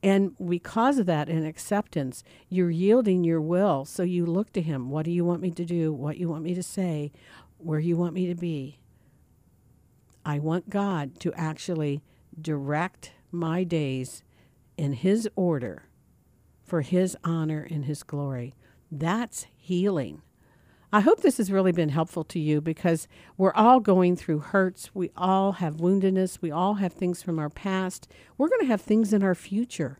And because of that and acceptance, you're yielding your will. So you look to Him. What do you want me to do? What you want me to say? Where you want me to be? I want God to actually direct my days in His order for His honor and His glory. That's healing. I hope this has really been helpful to you because we're all going through hurts. We all have woundedness. We all have things from our past. We're going to have things in our future,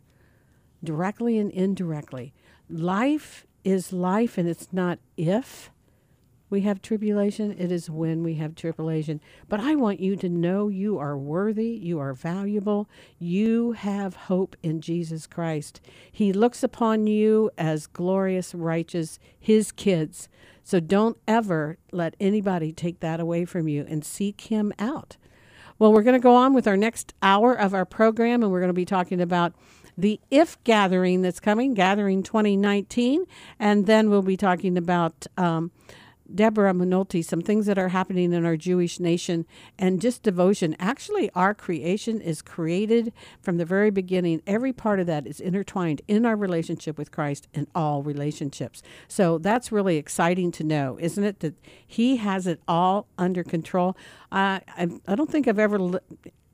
directly and indirectly. Life is life, and it's not if we have tribulation, it is when we have tribulation. But I want you to know you are worthy, you are valuable, you have hope in Jesus Christ. He looks upon you as glorious, righteous, His kids. So don't ever let anybody take that away from you and seek Him out. Well, we're going to go on with our next hour of our program, and we're going to be talking about the IF gathering that's coming, Gathering 2019, and then we'll be talking about. Um, Deborah Minolti some things that are happening in our Jewish nation and just devotion. Actually, our creation is created from the very beginning. Every part of that is intertwined in our relationship with Christ in all relationships. So that's really exciting to know, isn't it? That He has it all under control. Uh, I, I don't think I've ever. Li-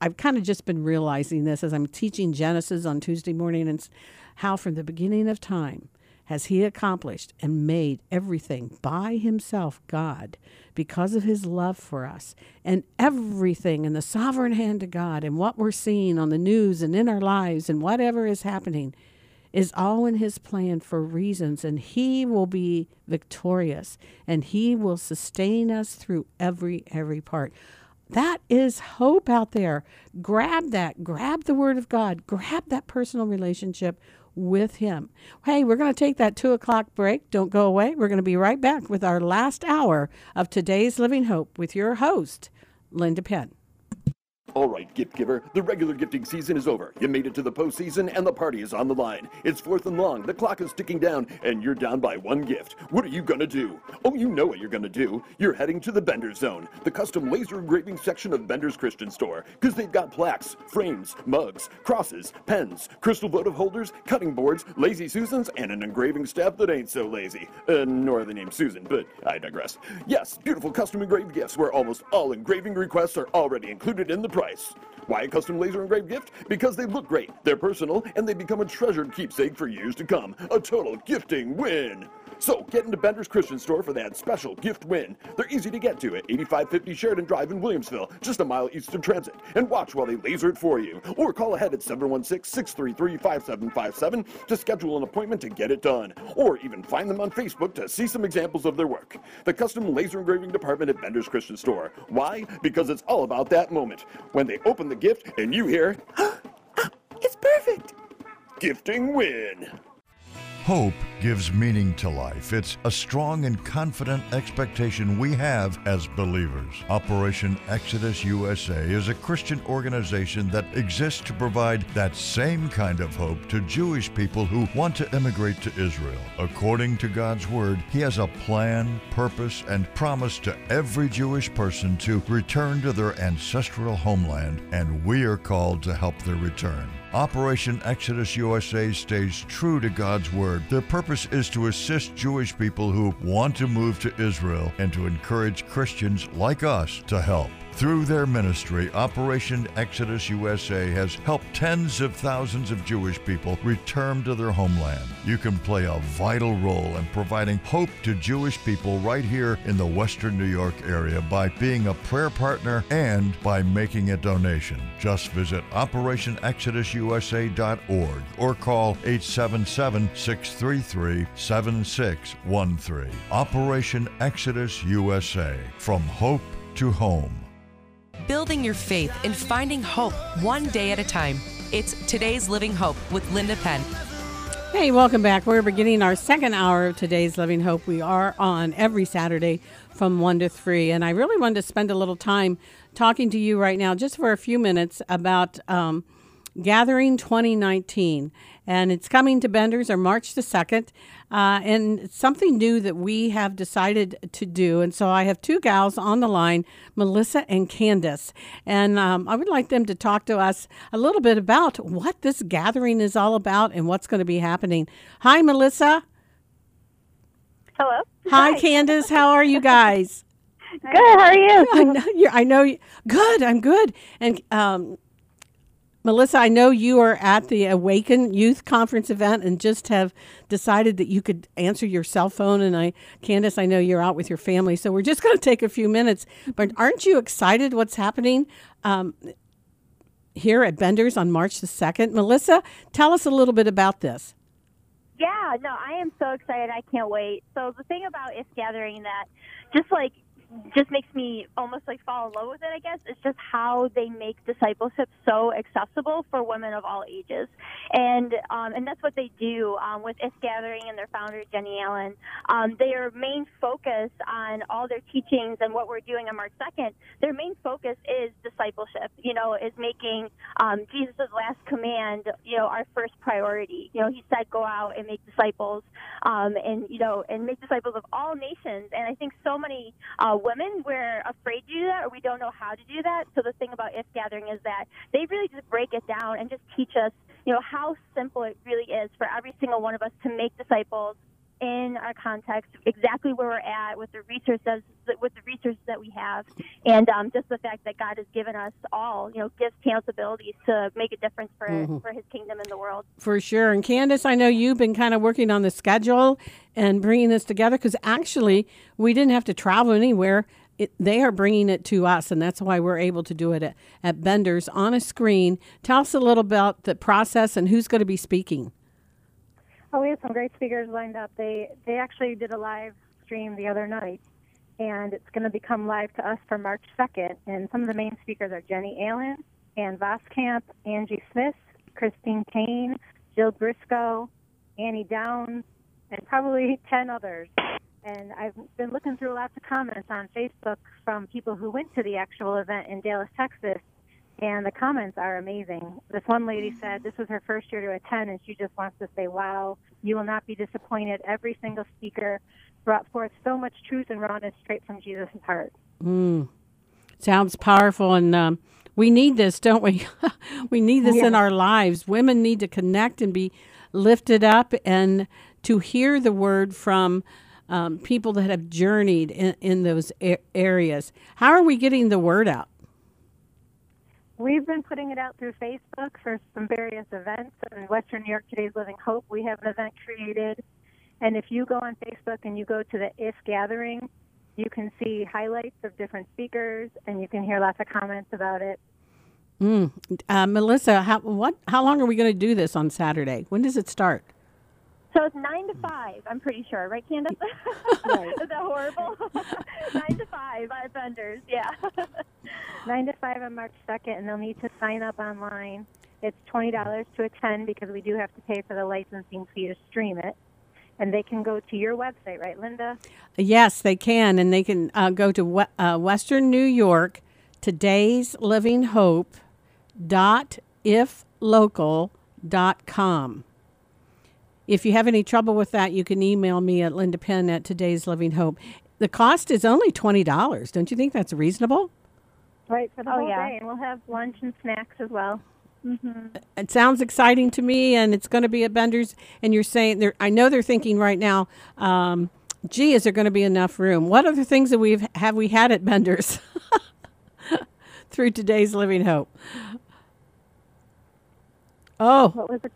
I've kind of just been realizing this as I'm teaching Genesis on Tuesday morning and how from the beginning of time has he accomplished and made everything by himself God because of his love for us. And everything in the sovereign hand of God and what we're seeing on the news and in our lives and whatever is happening is all in his plan for reasons and he will be victorious and he will sustain us through every every part. That is hope out there. Grab that. Grab the word of god. Grab that personal relationship with Him. Hey, we're going to take that two o'clock break. Don't go away. We're going to be right back with our last hour of today's Living Hope with your host, Linda Penn. All right, gift giver, the regular gifting season is over. You made it to the postseason, and the party is on the line. It's fourth and long, the clock is ticking down, and you're down by one gift. What are you gonna do? Oh, you know what you're gonna do. You're heading to the Bender Zone, the custom laser engraving section of Bender's Christian Store, because they've got plaques, frames, mugs, crosses, pens, crystal votive holders, cutting boards, lazy Susans, and an engraving staff that ain't so lazy. Uh, nor the name Susan, but I digress. Yes, beautiful custom engraved gifts where almost all engraving requests are already included in the price price. Why a custom laser engraved gift? Because they look great, they're personal, and they become a treasured keepsake for years to come. A total gifting win! So get into Bender's Christian Store for that special gift win. They're easy to get to at 8550 Sheridan Drive in Williamsville, just a mile east of transit. And watch while they laser it for you. Or call ahead at 716-633-5757 to schedule an appointment to get it done. Or even find them on Facebook to see some examples of their work. The custom laser engraving department at Bender's Christian Store. Why? Because it's all about that moment. When they open the gift and you hear, It's perfect! Gifting win! Hope gives meaning to life. It's a strong and confident expectation we have as believers. Operation Exodus USA is a Christian organization that exists to provide that same kind of hope to Jewish people who want to immigrate to Israel. According to God's Word, He has a plan, purpose, and promise to every Jewish person to return to their ancestral homeland, and we are called to help their return. Operation Exodus USA stays true to God's Word. Their purpose is to assist Jewish people who want to move to Israel and to encourage Christians like us to help. Through their ministry, Operation Exodus USA has helped tens of thousands of Jewish people return to their homeland. You can play a vital role in providing hope to Jewish people right here in the Western New York area by being a prayer partner and by making a donation. Just visit OperationExodusUSA.org or call 877 633 7613. Operation Exodus USA From Hope to Home building your faith and finding hope one day at a time. It's today's Living Hope with Linda Penn. Hey, welcome back. We're beginning our second hour of today's Living Hope. We are on every Saturday from 1 to 3. And I really wanted to spend a little time talking to you right now, just for a few minutes, about um, Gathering 2019 and it's coming to Benders on March the 2nd. Uh, and it's something new that we have decided to do. And so I have two gals on the line, Melissa and Candace. And um, I would like them to talk to us a little bit about what this gathering is all about and what's going to be happening. Hi, Melissa. Hello. Hi, Hi. Candace. How are you guys? Good. How are you? I know. You're, I know. You, good. I'm good. And um, Melissa, I know you are at the Awaken Youth Conference event and just have decided that you could answer your cell phone. And I, Candace, I know you're out with your family, so we're just going to take a few minutes. But aren't you excited what's happening um, here at Bender's on March the 2nd? Melissa, tell us a little bit about this. Yeah, no, I am so excited. I can't wait. So the thing about If Gathering that just like just makes me almost like fall in love with it, I guess. It's just how they make discipleship so accessible for women of all ages. And um, and that's what they do um, with If Gathering and their founder, Jennie Allen. Um, their main focus on all their teachings and what we're doing on March 2nd, their main focus is discipleship, you know, is making um, Jesus' last command, you know, our first priority. You know, he said, go out and make disciples um, and, you know, and make disciples of all nations. And I think so many uh, women, we're afraid to do that or we don't know how to do that. So the thing about If Gathering is that they really just break it down and just teach us, you know, how simple it really is for every single one of us to make disciples in our context, exactly where we're at with the resources with the resources that we have, and um, just the fact that God has given us all, you know, gifts, talents, abilities to make a difference for mm-hmm. for His kingdom in the world. For sure. And Candace, I know you've been kind of working on the schedule and bringing this together because actually we didn't have to travel anywhere. It, they are bringing it to us, and that's why we're able to do it at, at Bender's on a screen. Tell us a little about the process and who's going to be speaking. Oh, we have some great speakers lined up. They they actually did a live stream the other night, and it's going to become live to us for March 2nd. And some of the main speakers are Jennie Allen, Ann Voskamp, Angie Smith, Christine Caine, Jill Briscoe, Annie Downs, and probably 10 others. And I've been looking through lots of comments on Facebook from people who went to the actual event in Dallas, Texas, and the comments are amazing. This one lady said this was her first year to attend, and she just wants to say, "Wow, you will not be disappointed. Every single speaker brought forth so much truth and rawness straight from Jesus' heart." Mm. Sounds powerful, and um, we need this, don't we? we need this in our lives. Women need to connect and be lifted up, and to hear the word from um, people that have journeyed in, in those a- areas. How are we getting the word out? We've been putting it out through Facebook for some various events. In Western New York Today's Living Hope, we have an event created. And if you go on Facebook and you go to the IF gathering, you can see highlights of different speakers and you can hear lots of comments about it. Mm. Uh, Melissa, how, what, how long are we going to do this on Saturday? When does it start? So it's nine to five. I'm pretty sure, right, Candace? Right. Is that horrible? nine to five at Bender's. Yeah. 9 to 5 on March 2nd, and they'll need to sign up online. It's $20 to attend because we do have to pay for the licensing fee to stream it. And they can go to your website, right, Linda? Yes, they can, and they can uh, go to we- uh, Western New York, today's Living Hope dot iflocal dot com. If you have any trouble with that, you can email me at Linda Penn at today's Living Hope. The cost is only twenty dollars. Don't you think that's reasonable? Right, for the Oh, whole yeah. day. And we'll have lunch and snacks as well. Mm-hmm. It sounds exciting to me, and it's going to be at Bender's. And you're saying they're. I know they're thinking right now. Um, gee, is there going to be enough room? What other things that we've have we had at Bender's through today's Living Hope? Oh, What was it?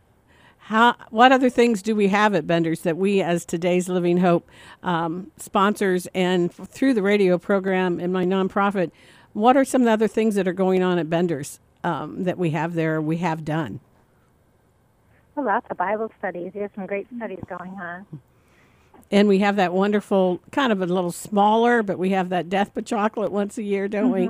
How? What other things do we have at Bender's that we, as today's Living Hope um, sponsors, and f- through the radio program and my nonprofit, what are some of the other things that are going on at Bender's um, that we have there? We have done. Well, lots of Bible studies. There's some great studies going on. And we have that wonderful, kind of a little smaller, but we have that Death by Chocolate once a year, don't we?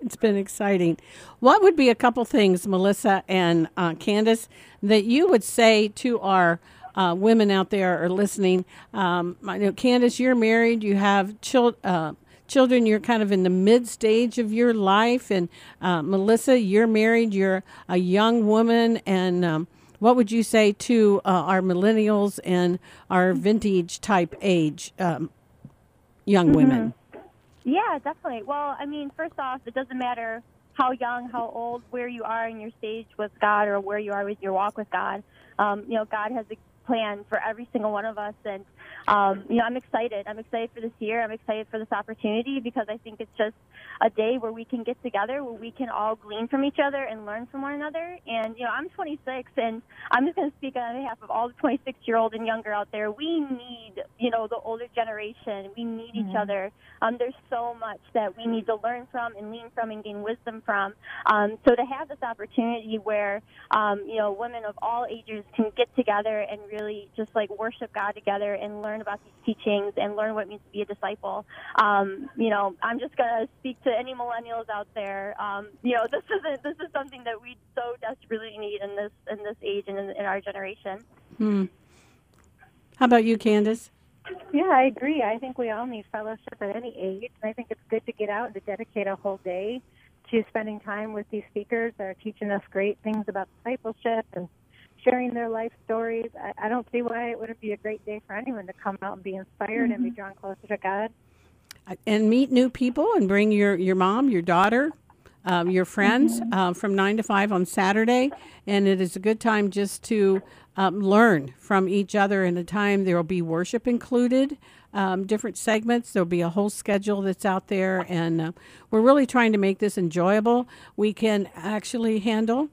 It's been exciting. What would be a couple things, Melissa and uh, Candace, that you would say to our uh, women out there are listening? Um, I know, Candace, you're married, you have chil- uh, children, you're kind of in the mid stage of your life. And uh, Melissa, you're married, you're a young woman. And um, what would you say to uh, our millennials and our vintage type age um, young women? Yeah, definitely. Well, I mean, first off, it doesn't matter how young, how old, where you are in your stage with God or where you are with your walk with God. Um, you know, God has plan for every single one of us, and um, you know, I'm excited. I'm excited for this year. I'm excited for this opportunity because I think it's just a day where we can get together, where we can all glean from each other and learn from one another. And you know, I'm 26, and I'm just going to speak on behalf of all the 26 year old and younger out there. We need, you know, the older generation. We need each other. Um, there's so much that we need to learn from and lean from and gain wisdom from. Um, so to have this opportunity where, um, you know, women of all ages can get together and really just like worship God together and learn about these teachings and learn what it means to be a disciple. Um, you know, I'm just gonna speak to any millennials out there. Um, you know, this is a, this is something that we so desperately need in this in this age and in, in our generation. Hmm. How about you, Candace? Yeah, I agree. I think we all need fellowship at any age. And I think it's good to get out and to dedicate a whole day to spending time with these speakers that are teaching us great things about discipleship and sharing their life stories. I, I don't see why it wouldn't be a great day for anyone to come out and be inspired and be drawn closer to God. and meet new people and bring your, your mom, your daughter, um, your friends uh, from 9 to 5 on Saturday. And it is a good time just to um, learn from each other. And a time there will be worship included, um, different segments. There'll be a whole schedule that's out there. And uh, we're really trying to make this enjoyable. We can actually handle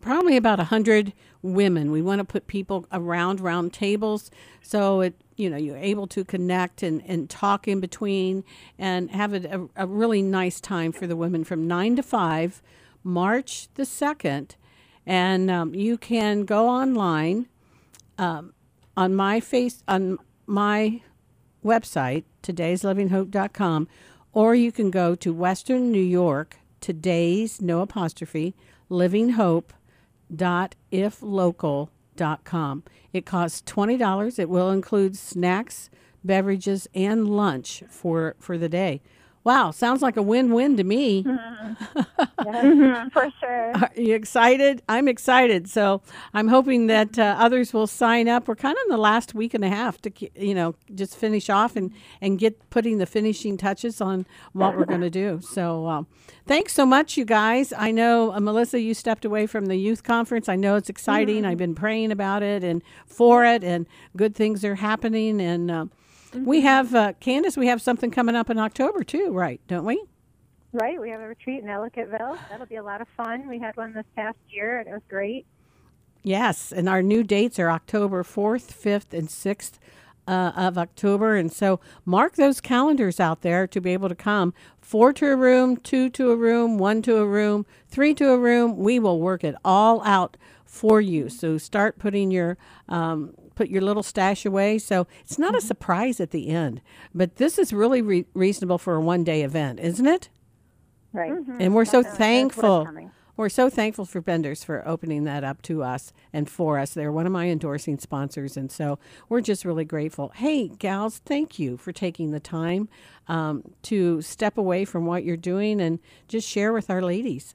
probably about a hundred women. We want to put people around round tables so it you know you're able to connect and, and talk in between and have a, a really nice time for the women from nine to five, March the second, and um, you can go online um, on my face on my website today'slivinghope.com or you can go to Western New York today's no apostrophe living hope dot iflocal.com. It costs $20. It will include snacks, beverages, and lunch for, for the day. Wow, sounds like a win-win to me. Mm-hmm, for sure. Are you excited? I'm excited. So I'm hoping that uh, others will sign up. We're kind of in the last week and a half to, you know, just finish off and, and get putting the finishing touches on what we're going to do. So um, thanks so much, you guys. I know, uh, Melissa, you stepped away from the youth conference. I know it's exciting. I've been praying about it and for it, and good things are happening. And we have, uh, Candace, we have something coming up in October too, right? Don't we? Right, we have a retreat in Ellicottville. That'll be a lot of fun. We had one this past year, and it was great. Yes, and our new dates are October 4th, 5th, and 6th uh, of October. And so mark those calendars out there to be able to come. Four to a room, two to a room, one to a room, three to a room. We will work it all out for you. So start putting your. Um, Put your little stash away. So it's not a surprise at the end. But this is really re- reasonable for a one day event, isn't it? Right. And we're so Definitely. That's thankful. We're so thankful for Benders for opening that up to us and for us. They're one of my endorsing sponsors, and so we're just really grateful. Hey, gals, thank you for taking the time um, to step away from what you're doing and just share with our ladies.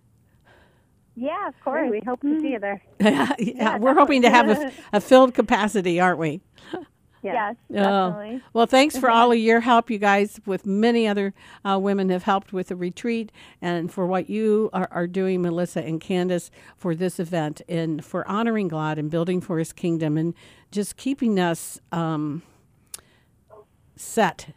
Yeah, of course. We hope to see you there. yeah, we're hoping to have a, a filled capacity, aren't we? Yes, definitely. Well, thanks for all of your help, you guys. With many other uh, women have helped with the retreat, and for what you are, are doing, Melissa and Candace, for this event, and for honoring God and building for His kingdom, and just keeping us um, set,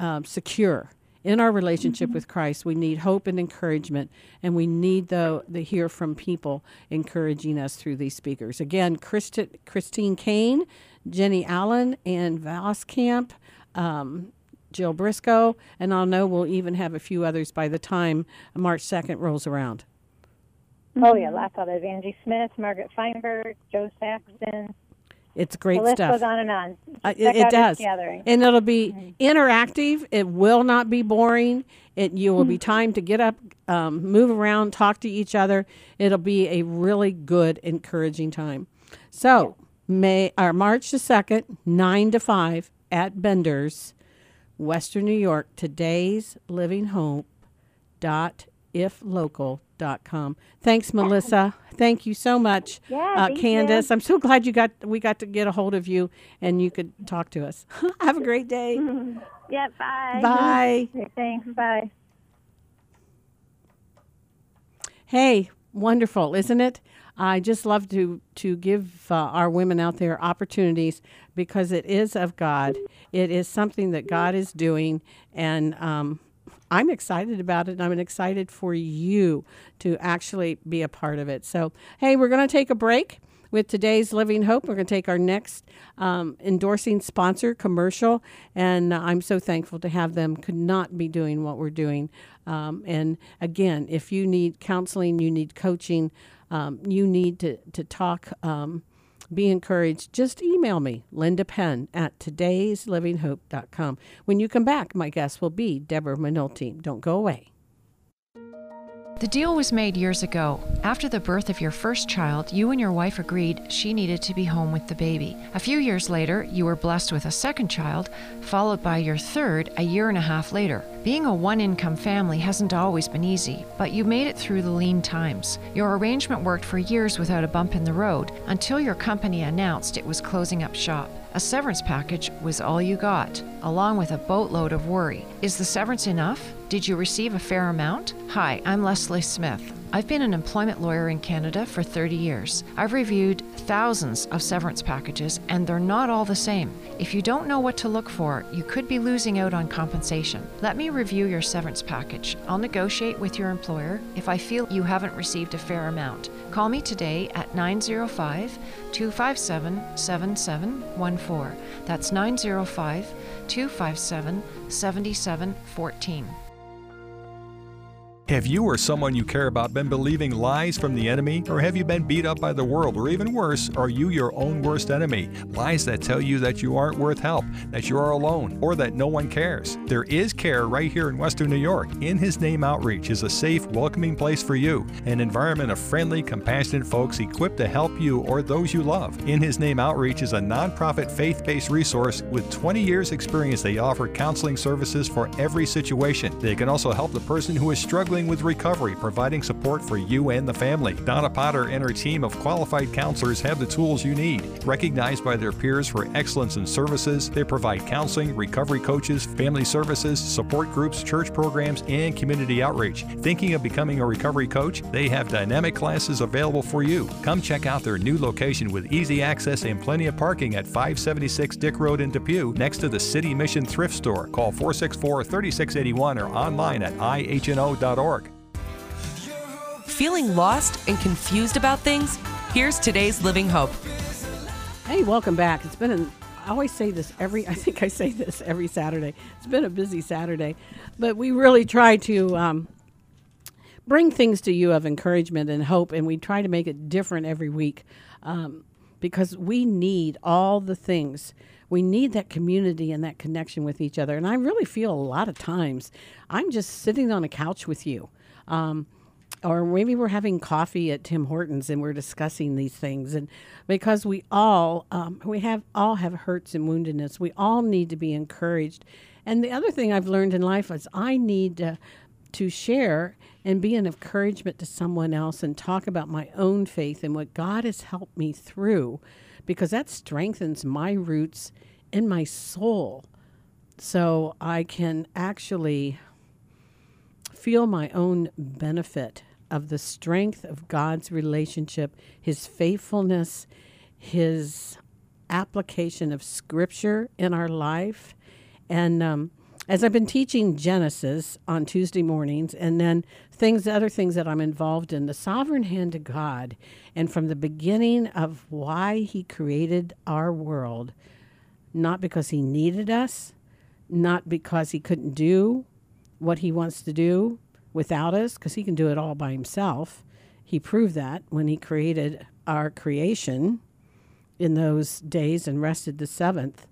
um, secure in our relationship with Christ. We need hope and encouragement, and we need the the hear from people encouraging us through these speakers. Again, Christi- Christine Caine, Jennie Allen, Ann Voskamp. Um, Jill Briscoe, and I'll know we'll even have a few others by the time March 2nd rolls around. Oh, yeah, lots of others. Angie Smith, Margaret Feinberg, Jo Saxton. It's great the list stuff. goes on and on. Uh, it, it does, gathering. and it'll be interactive. It will not be boring. It you will be time to get up, um, move around, talk to each other. It'll be a really good, encouraging time. So May or March the second, nine to five at Bender's, Western New York. Today's Living Hope dot iflocal.com. Thanks, Melissa. Thank you so much, Yeah, uh, thank you. Candace. I'm so glad you got we got to get a hold of you and you could talk to us. Have a great day. Yeah, bye. Bye. Thanks. Bye. Hey, wonderful, isn't it? I just love to to give uh, our women out there opportunities because it is of God. It is something that God is doing, and um, I'm excited about it. And I'm excited for you to actually be a part of it. So, hey, we're going to take a break with today's Living Hope. We're going to take our next um, endorsing sponsor commercial, and uh, I'm so thankful to have them. Could not be doing what we're doing. Um, and again, if you need counseling, you need coaching, um, you need to to talk. Um, be encouraged. Just email me, Linda Penn at today'slivinghope.com. When you come back, my guest will be Deborah Minolti. Don't go away. The deal was made years ago. After the birth of your first child, you and your wife agreed she needed to be home with the baby. A few years later, you were blessed with a second child, followed by your third a year and a half later. Being a one income family hasn't always been easy, but you made it through the lean times. Your arrangement worked for years without a bump in the road until your company announced it was closing up shop. A severance package was all you got, along with a boatload of worry. Is the severance enough? Did you receive a fair amount? Hi, I'm Leslie Smith. I've been an employment lawyer in Canada for 30 years. I've reviewed thousands of severance packages, and they're not all the same. If you don't know what to look for, you could be losing out on compensation. Let me review your severance package. I'll negotiate with your employer if I feel you haven't received a fair amount. Call me today at 905 257 7714. That's 905 257 7714. Have you or someone you care about been believing lies from the enemy? Or have you been beat up by the world? Or even worse, are you your own worst enemy? Lies that tell you that you aren't worth help, that you are alone, or that no one cares. There is care right here in Western New York. In His Name Outreach is a safe, welcoming place for you, an environment of friendly, compassionate folks equipped to help you or those you love. In His Name Outreach is a nonprofit faith based resource with 20 years' experience. They offer counseling services for every situation. They can also help the person who is struggling with recovery, providing support for you and the family. Donna Potter and her team of qualified counselors have the tools you need. Recognized by their peers for excellence in services, they provide counseling, recovery coaches, family services, support groups, church programs, and community outreach. Thinking of becoming a recovery coach? They have dynamic classes available for you. Come check out their new location with easy access and plenty of parking at 576 Dick Road in Depew, next to the City Mission Thrift Store. Call 464 3681 or online at ihno.org. Feeling lost and confused about things? Here's today's Living Hope. Hey, welcome back. It's been an I always say this every I think I say this every Saturday. It's been a busy Saturday, but we really try to um, bring things to you of encouragement and hope, and we try to make it different every week um, because we need all the things. We need that community and that connection with each other. And I really feel a lot of times I'm just sitting on a couch with you. Um, or maybe we're having coffee at Tim Hortons and we're discussing these things. And because we all um, we have all have hurts and woundedness, we all need to be encouraged. And the other thing I've learned in life is I need to, to share and be an encouragement to someone else and talk about my own faith and what God has helped me through, because that strengthens my roots in my soul, so I can actually feel my own benefit of the strength of God's relationship, His faithfulness, His application of Scripture in our life. And um, as I've been teaching Genesis on Tuesday mornings, and then things, other things that I'm involved in, the sovereign hand of God, and from the beginning of why He created our world, not because He needed us, not because He couldn't do what He wants to do, without us because he can do it all by himself. He proved that when he created our creation in those days and rested the seventh.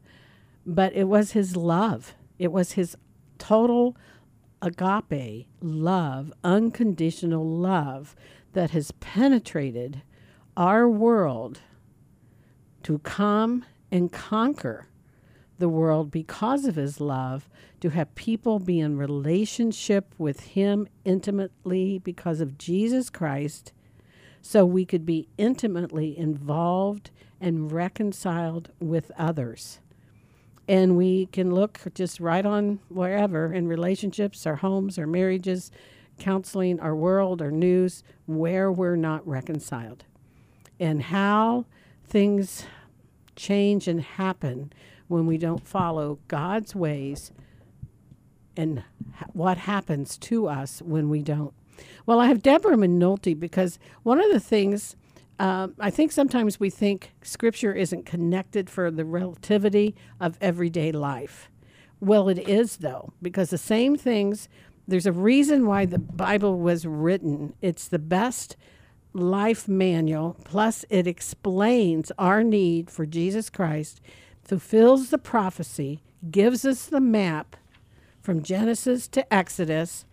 But it was his love, it was his total agape love, unconditional love that has penetrated our world to come and conquer the world because of his love, to have people be in relationship with him intimately because of Jesus Christ, so we could be intimately involved and reconciled with others. And we can look just right on wherever in relationships, our homes, our marriages, counseling, our world, our news, where we're not reconciled. And how things change and happen when we don't follow God's ways and what happens to us when we don't. Well, I have Deborah Minulte because one of the things um, I think sometimes we think Scripture isn't connected for the relativity of everyday life. Well, it is, though, because the same things, there's a reason why the Bible was written. It's the best life manual, plus, it explains our need for Jesus Christ fulfills the prophecy, gives us the map from Genesis to Exodus,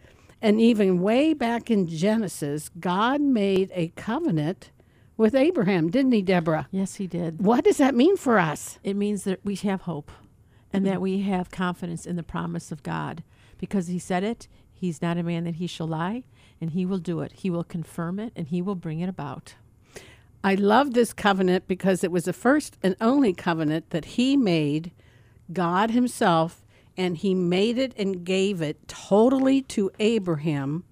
and even way back in Genesis, God made a covenant with Abraham, didn't he, Deborah? Yes, he did. What does that mean for us? It means that we have hope and that we have confidence in the promise of God because he said it. He's not a man that he shall lie, and he will do it. He will confirm it, and he will bring it about. I love this covenant because it was the first and only covenant that he made, God himself, and he made it and gave it totally to Abraham.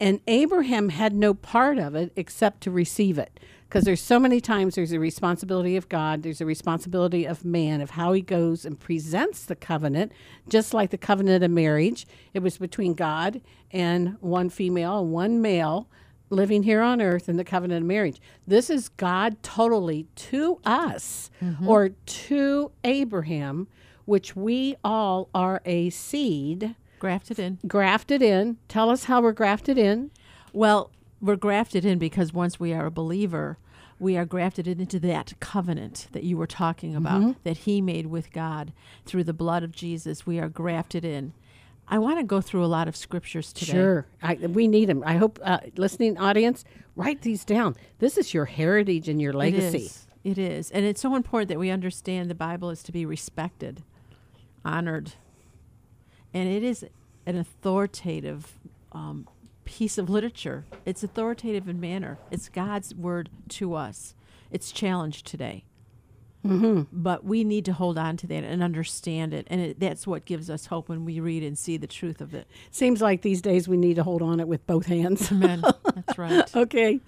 And Abraham had no part of it except to receive it. Because there's so many times there's a responsibility of God, there's a responsibility of man, of how he goes and presents the covenant, just like the covenant of marriage. It was between God and one female and one male living here on earth in the covenant of marriage. This is God totally to us mm-hmm. or to Abraham, which we all are a seed Grafted in. Grafted in. Tell us how we're grafted in. Well, we're grafted in because once we are a believer, we are grafted into that covenant that you were talking about Mhm. that he made with God through the blood of Jesus. We are grafted in. I want to go through a lot of scriptures today. Sure. I, we need them. I hope, uh, listening audience, write these down. This is your heritage and your legacy. It is. It is. And it's so important that we understand the Bible is to be respected, honored. And it is an authoritative um, piece of literature. It's authoritative in manner. It's God's word to us. It's challenged today. Mm-hmm. But we need to hold on to that and understand it. And it, that's what gives us hope when we read and see the truth of it. Seems like these days we need to hold on it with both hands. Amen. That's right. okay.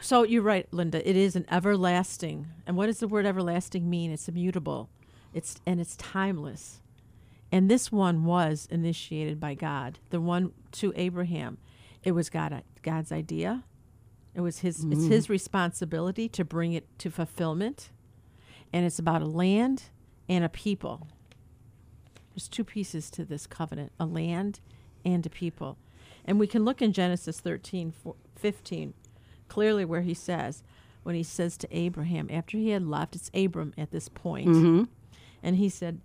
So you're right, Linda. It is an everlasting. And what does the word everlasting mean? It's immutable. It's and it's timeless. And this one was initiated by God. The one to Abraham. It was God God's idea. It was his it's Mm. his responsibility to bring it to fulfillment. And it's about a land and a people. There's two pieces to this covenant, a land and a people. And we can look in Genesis 13, fo- 15, clearly where he says, when he says to Abraham, after he had left, it's Abram at this point, Mhm. and he said,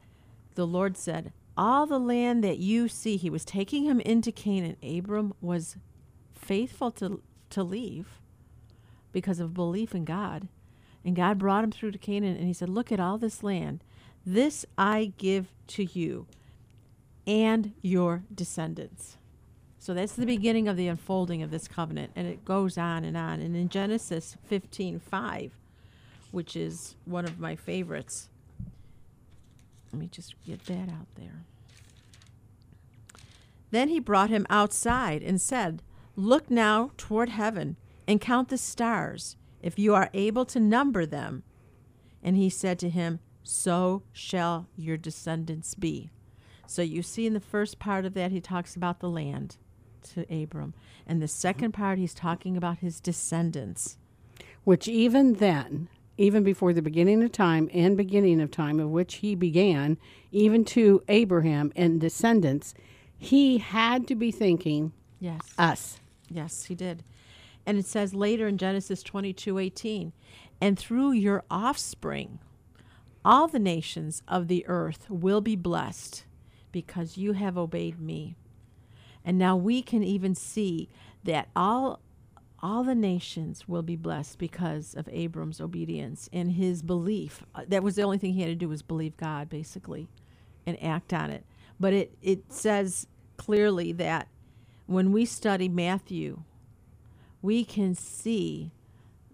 the Lord said, all the land that you see, he was taking him into Canaan. Abram was faithful to, to leave because of belief in God. And God brought him through to Canaan, and he said, Look at all this land. This I give to you and your descendants. So that's the beginning of the unfolding of this covenant, and it goes on and on. And in Genesis 15 5, which is one of my favorites, let me just get that out there. Then he brought him outside and said, Look now toward heaven and count the stars, if you are able to number them. And he said to him, So shall your descendants be. So you see in the first part of that, he talks about the land to Abram. And the second part, he's talking about his descendants. Which even then, even before the beginning of time and beginning of time of which he began, even to Abraham and descendants, he had to be thinking Yes. us. Yes, he did. And it says later in Genesis 22 18, and through your offspring, all the nations of the earth will be blessed because you have obeyed me. And now we can even see that all all the nations will be blessed because of Abram's obedience and his belief. Uh, That was the only thing he had to do was believe God basically and act on it. But it it says clearly that when we study Matthew, we can see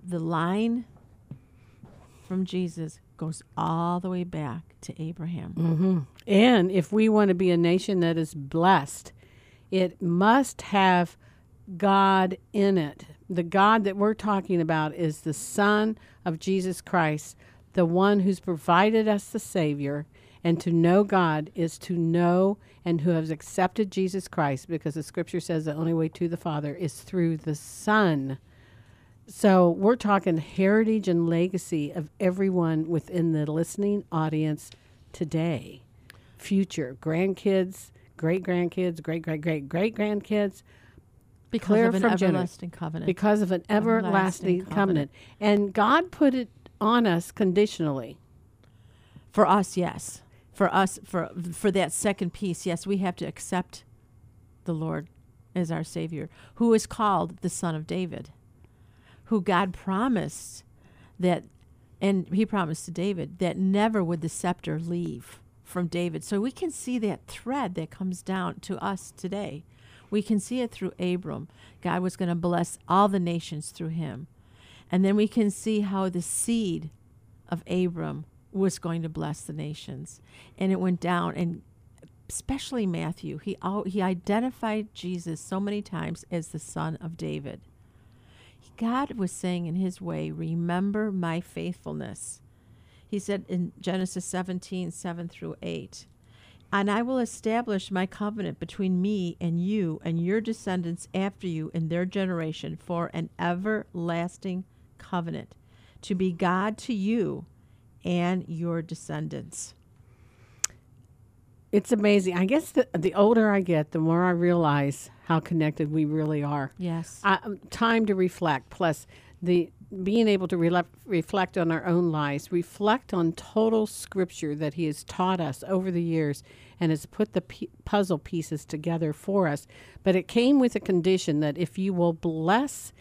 the line from Jesus goes all the way back to Abraham. hmm And if we want to be a nation that is blessed, it must have God in it. The God that we're talking about is the Son of Jesus Christ, the one who's provided us the Savior. And to know God is to know and who has accepted Jesus Christ because the scripture says the only way to the Father is through the Son. So we're talking heritage and legacy of everyone within the listening audience today, future grandkids, great grandkids, great great great great grandkids. Because clear of an from everlasting covenant. Because of an everlasting, Everlasting covenant. covenant. and God put it on us conditionally. For us, yes. For us, for for that second piece, yes, we have to accept the Lord as our Savior, who is called the Son of David, who God promised that, and He promised to David that never would the scepter leave from David. So we can see that thread that comes down to us today. We can see it through Abram. God was going to bless all the nations through him. And then we can see how the seed of Abram was going to bless the nations. And it went down and especially Matthew, he he identified Jesus so many times as the son of David. God was saying in his way, "Remember my faithfulness." He said in Genesis 17, 7 through 8, and I will establish my covenant between me and you and your descendants after you in their generation for an everlasting covenant, to be God to you and your descendants. It's amazing. I guess the, the older I get, the more I realize how connected we really are. Yes. I, um, time to reflect, plus the being able to rele- reflect on our own lives, reflect on total scripture that He has taught us over the years and has put the p- puzzle pieces together for us. But it came with a condition that if you will bless,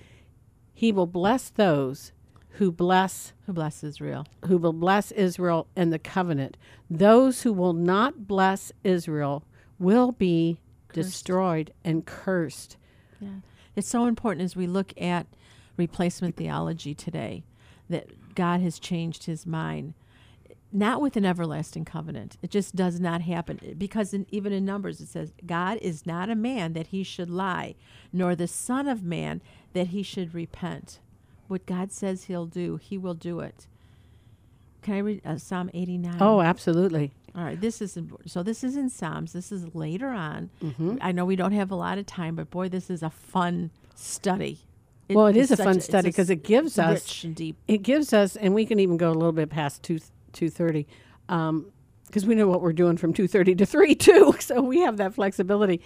He will bless those who bless Who bless Israel? who will bless Israel and the covenant. Those who will not bless Israel will be destroyed and cursed. Yeah. It's so important as we look at replacement theology today that God has changed his mind. Not with an everlasting covenant. It just does not happen. Because in, even in Numbers it says, God is not a man that he should lie, nor the Son of Man that he should repent. What God says he'll do, he will do it. Can I read uh, Psalm 89? Oh, absolutely. All right, this is important. So this is in Psalms. This is later on. Mhm. I know we don't have a lot of time, but boy, this is a fun study. Well, it is a fun study because it gives us rich and deep. It gives us, and we can even go a little bit past two two thirty, because we know what we're doing from two thirty to three too. So we have that flexibility.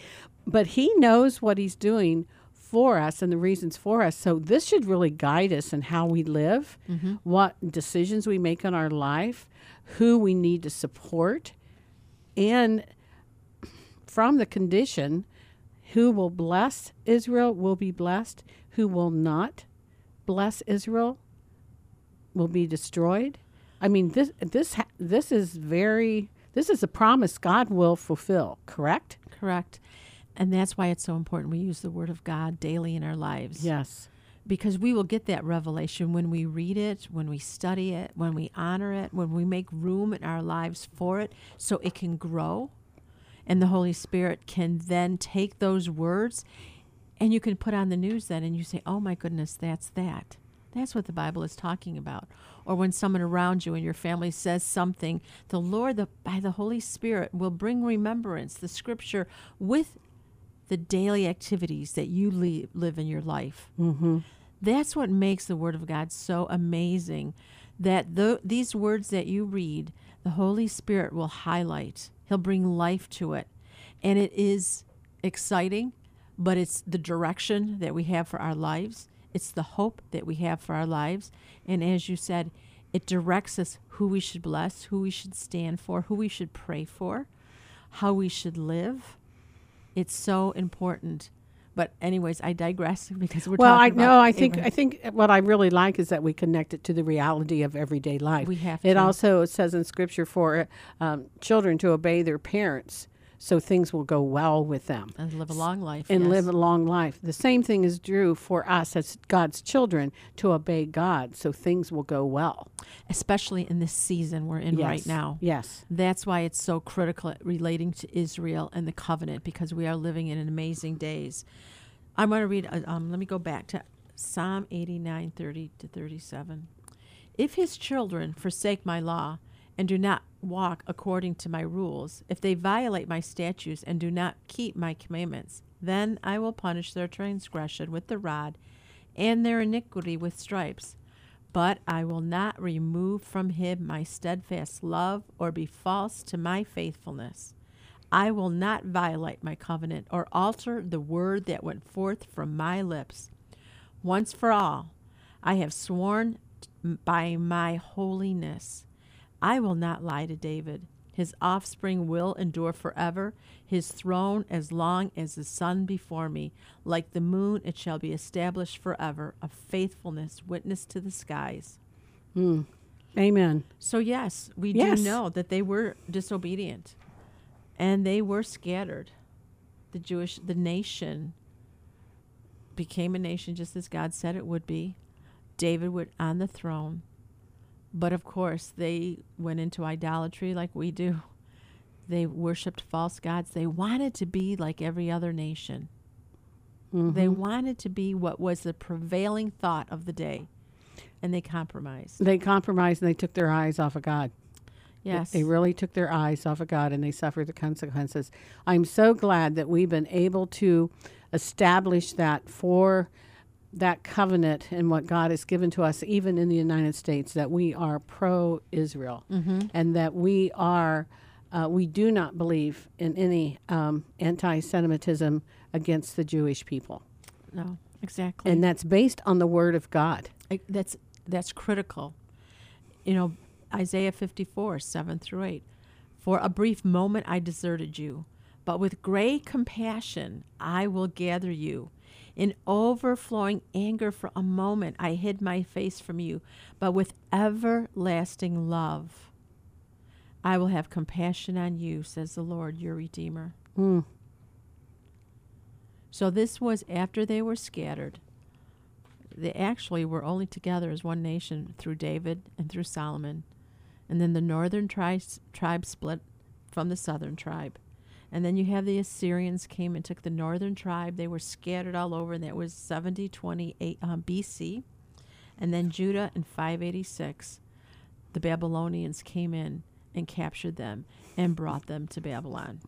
But he knows what he's doing for us and the reasons for us. So this should really guide us in how we live, Mhm. what decisions we make in our life, who we need to support, and from the condition, who will bless Israel will be blessed, who will not bless Israel will be destroyed. I mean, this this this is very this is a promise God will fulfill. Correct? Correct. And that's why it's so important we use the Word of God daily in our lives. Yes. Because we will get that revelation when we read it, when we study it, when we honor it, when we make room in our lives for it so it can grow. And the Holy Spirit can then take those words and you can put on the news then and you say, oh my goodness, that's that. That's what the Bible is talking about. Or when someone around you and your family says something, the Lord, the, by the Holy Spirit, will bring remembrance, the scripture, with the daily activities that you li- live in your life. Mm-hmm. That's what makes the Word of God so amazing. That th- these words that you read, the Holy Spirit will highlight. He'll bring life to it, and it is exciting. But it's the direction that we have for our lives. It's the hope that we have for our lives, and as you said, it directs us who we should bless, who we should stand for, who we should pray for, how we should live. It's so important. But anyways, I digress because we're well, I no, about I think Abraham. I think what I really like is that we connect it to the reality of everyday life. We have It to. also says in Scripture for um, children to obey their parents, so things will go well with them and live a long life and yes. live a long life. The same thing is true for us as God's children to obey God, so things will go well. especially in this season we're in right now. Yes. That's why it's so critical relating to Israel and the covenant because we are living in amazing days. I'm going to read, uh, um, let me go back to Psalm 89 30 to 37. If his children forsake my law and do not walk according to my rules, if they violate my statutes and do not keep my commandments, then I will punish their transgression with the rod and their iniquity with stripes. But I will not remove from him my steadfast love or be false to my faithfulness. I will not violate my covenant or alter the word that went forth from my lips. Once for all, I have sworn by my holiness. I will not lie to David. His offspring will endure forever, his throne as long as the sun before me. Like the moon, it shall be established forever, a faithfulness witness to the skies. Mm. Amen. So, yes, we Yes. do know that they were disobedient and they were scattered. The Jewish, the nation became a nation just as God said it would be. David would on the throne. But of course, they went into idolatry like we do. They worshiped false gods. They wanted to be like every other nation. They Mhm. wanted to be what was the prevailing thought of the day. And they compromised. They compromised and they took their eyes off of God. Yes. They really took their eyes off of God and they suffered the consequences. I'm so glad that we've been able to establish that for that covenant and what God has given to us, even in the United States, that we are pro Israel Mhm. and that we are uh, we do not believe in any um, anti Semitism against the Jewish people. No, exactly. And that's based on the Word of God. I, that's that's critical. You know, Isaiah 54, 7 through 8. For a brief moment I deserted you, but with great compassion I will gather you. In overflowing anger for a moment I hid my face from you, but with everlasting love I will have compassion on you, says the Lord, your Redeemer. Mm. So this was after they were scattered. They actually were only together as one nation through David and through Solomon. And then the northern tri- tribe split from the southern tribe. And then you have the Assyrians came and took the northern tribe. They were scattered all over, and that was 70 28 um, BC. And then Judah in 586, the Babylonians came in and captured them and brought them to Babylon.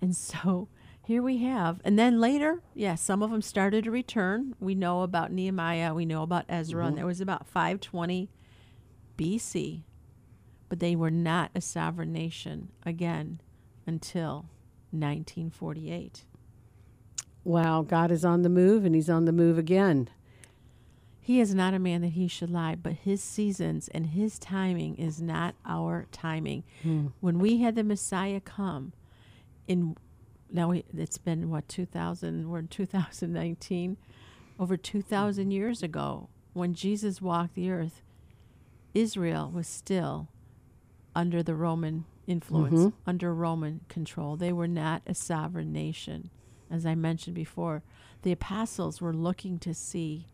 And so here we have. And then later, yeah, some of them started to return. We know about Nehemiah, we know about Ezra, Mhm. and there was about 520 BC. But they were not a sovereign nation again until 1948. Wow, God is on the move and He's on the move again. He is not a man that he should lie, but his seasons and his timing is not our timing. Hmm. When we had the Messiah come, in now we, it's been what 2000 we're in 2019 over 2000 years ago when Jesus walked the earth Israel was still under the Roman influence Mhm. under Roman control they were not a sovereign nation as I mentioned before the apostles were looking to see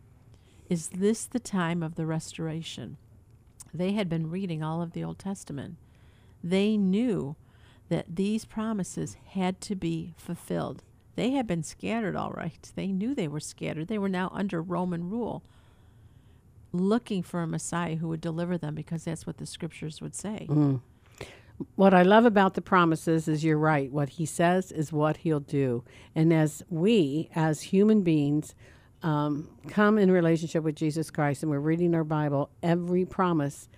is this the time of the restoration they had been reading all of the Old Testament they knew that these promises had to be fulfilled. They had been scattered, all right. They knew they were scattered. They were now under Roman rule, looking for a Messiah who would deliver them because that's what the scriptures would say. Mm. What I love about the promises is you're right. What he says is what he'll do. And as we, as human beings, um, come in relationship with Jesus Christ and we're reading our Bible, every promise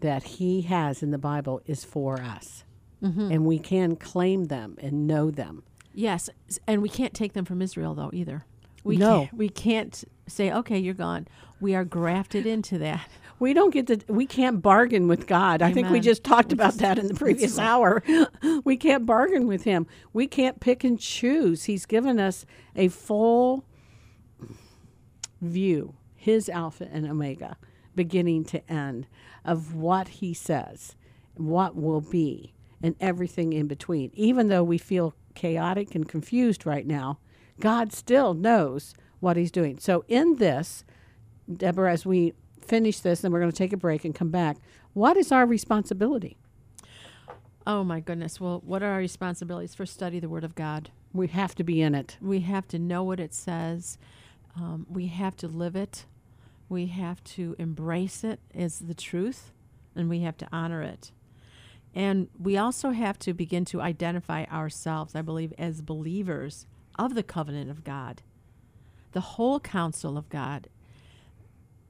that he has in the Bible is for us. Mhm. And we can claim them and know them. Yes, and we can't take them from Israel, though, either. We No. Can't, we can't say, okay, you're gone. We are grafted into that. We don't get to, we can't bargain with God. I think we just talked about that in the previous hour. we can't bargain with Him. We can't pick and choose. He's given us a full view, His Alpha and Omega, beginning to end, of what He says, what will be, and everything in between. Even though we feel chaotic and confused right now, God still knows what He's doing. So, in this, Deborah, as we finish this, and we're going to take a break and come back, what is our responsibility? Oh, my goodness. Well, what are our responsibilities? First, study the Word of God. We have to be in it. We have to know what it says. Um, we have to live it. We have to embrace it as the truth, and we have to honor it. And we also have to begin to identify ourselves, I believe, as believers of the covenant of God, the whole counsel of God.